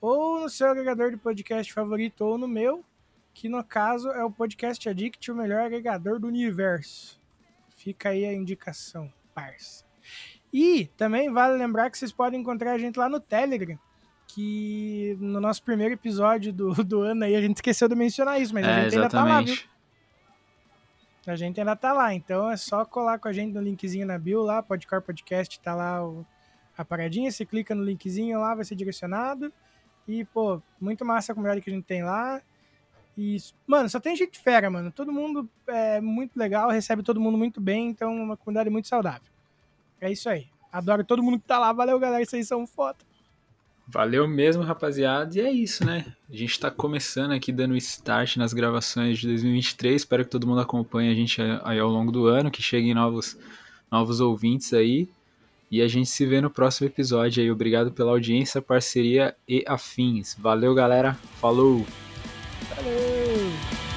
ou no seu agregador de podcast favorito, ou no meu, que no caso é o Podcast Addict, o melhor agregador do universo. Fica aí a indicação, parça. E também vale lembrar que vocês podem encontrar a gente lá no Telegram, que no nosso primeiro episódio do, do ano aí a gente esqueceu de mencionar isso, mas a é, gente ainda tá lá, viu? exatamente. A gente ainda tá lá, então é só colar com a gente no linkzinho na bio lá, Podcore Podcast, tá lá o, a paradinha, você clica no linkzinho lá, vai ser direcionado. E, pô, muito massa a comunidade que a gente tem lá. E, mano, só tem gente fera, mano. Todo mundo é muito legal, recebe todo mundo muito bem, então é uma comunidade muito saudável. É isso aí. Adoro todo mundo que tá lá. Valeu, galera. Vocês são foda. Valeu mesmo, rapaziada. E é isso, né? A gente tá começando aqui dando start nas gravações de 2023. Espero que todo mundo acompanhe a gente aí ao longo do ano, que cheguem novos, novos ouvintes aí. E a gente se vê no próximo episódio aí. Obrigado pela audiência, parceria e afins. Valeu, galera. Falou! Valeu!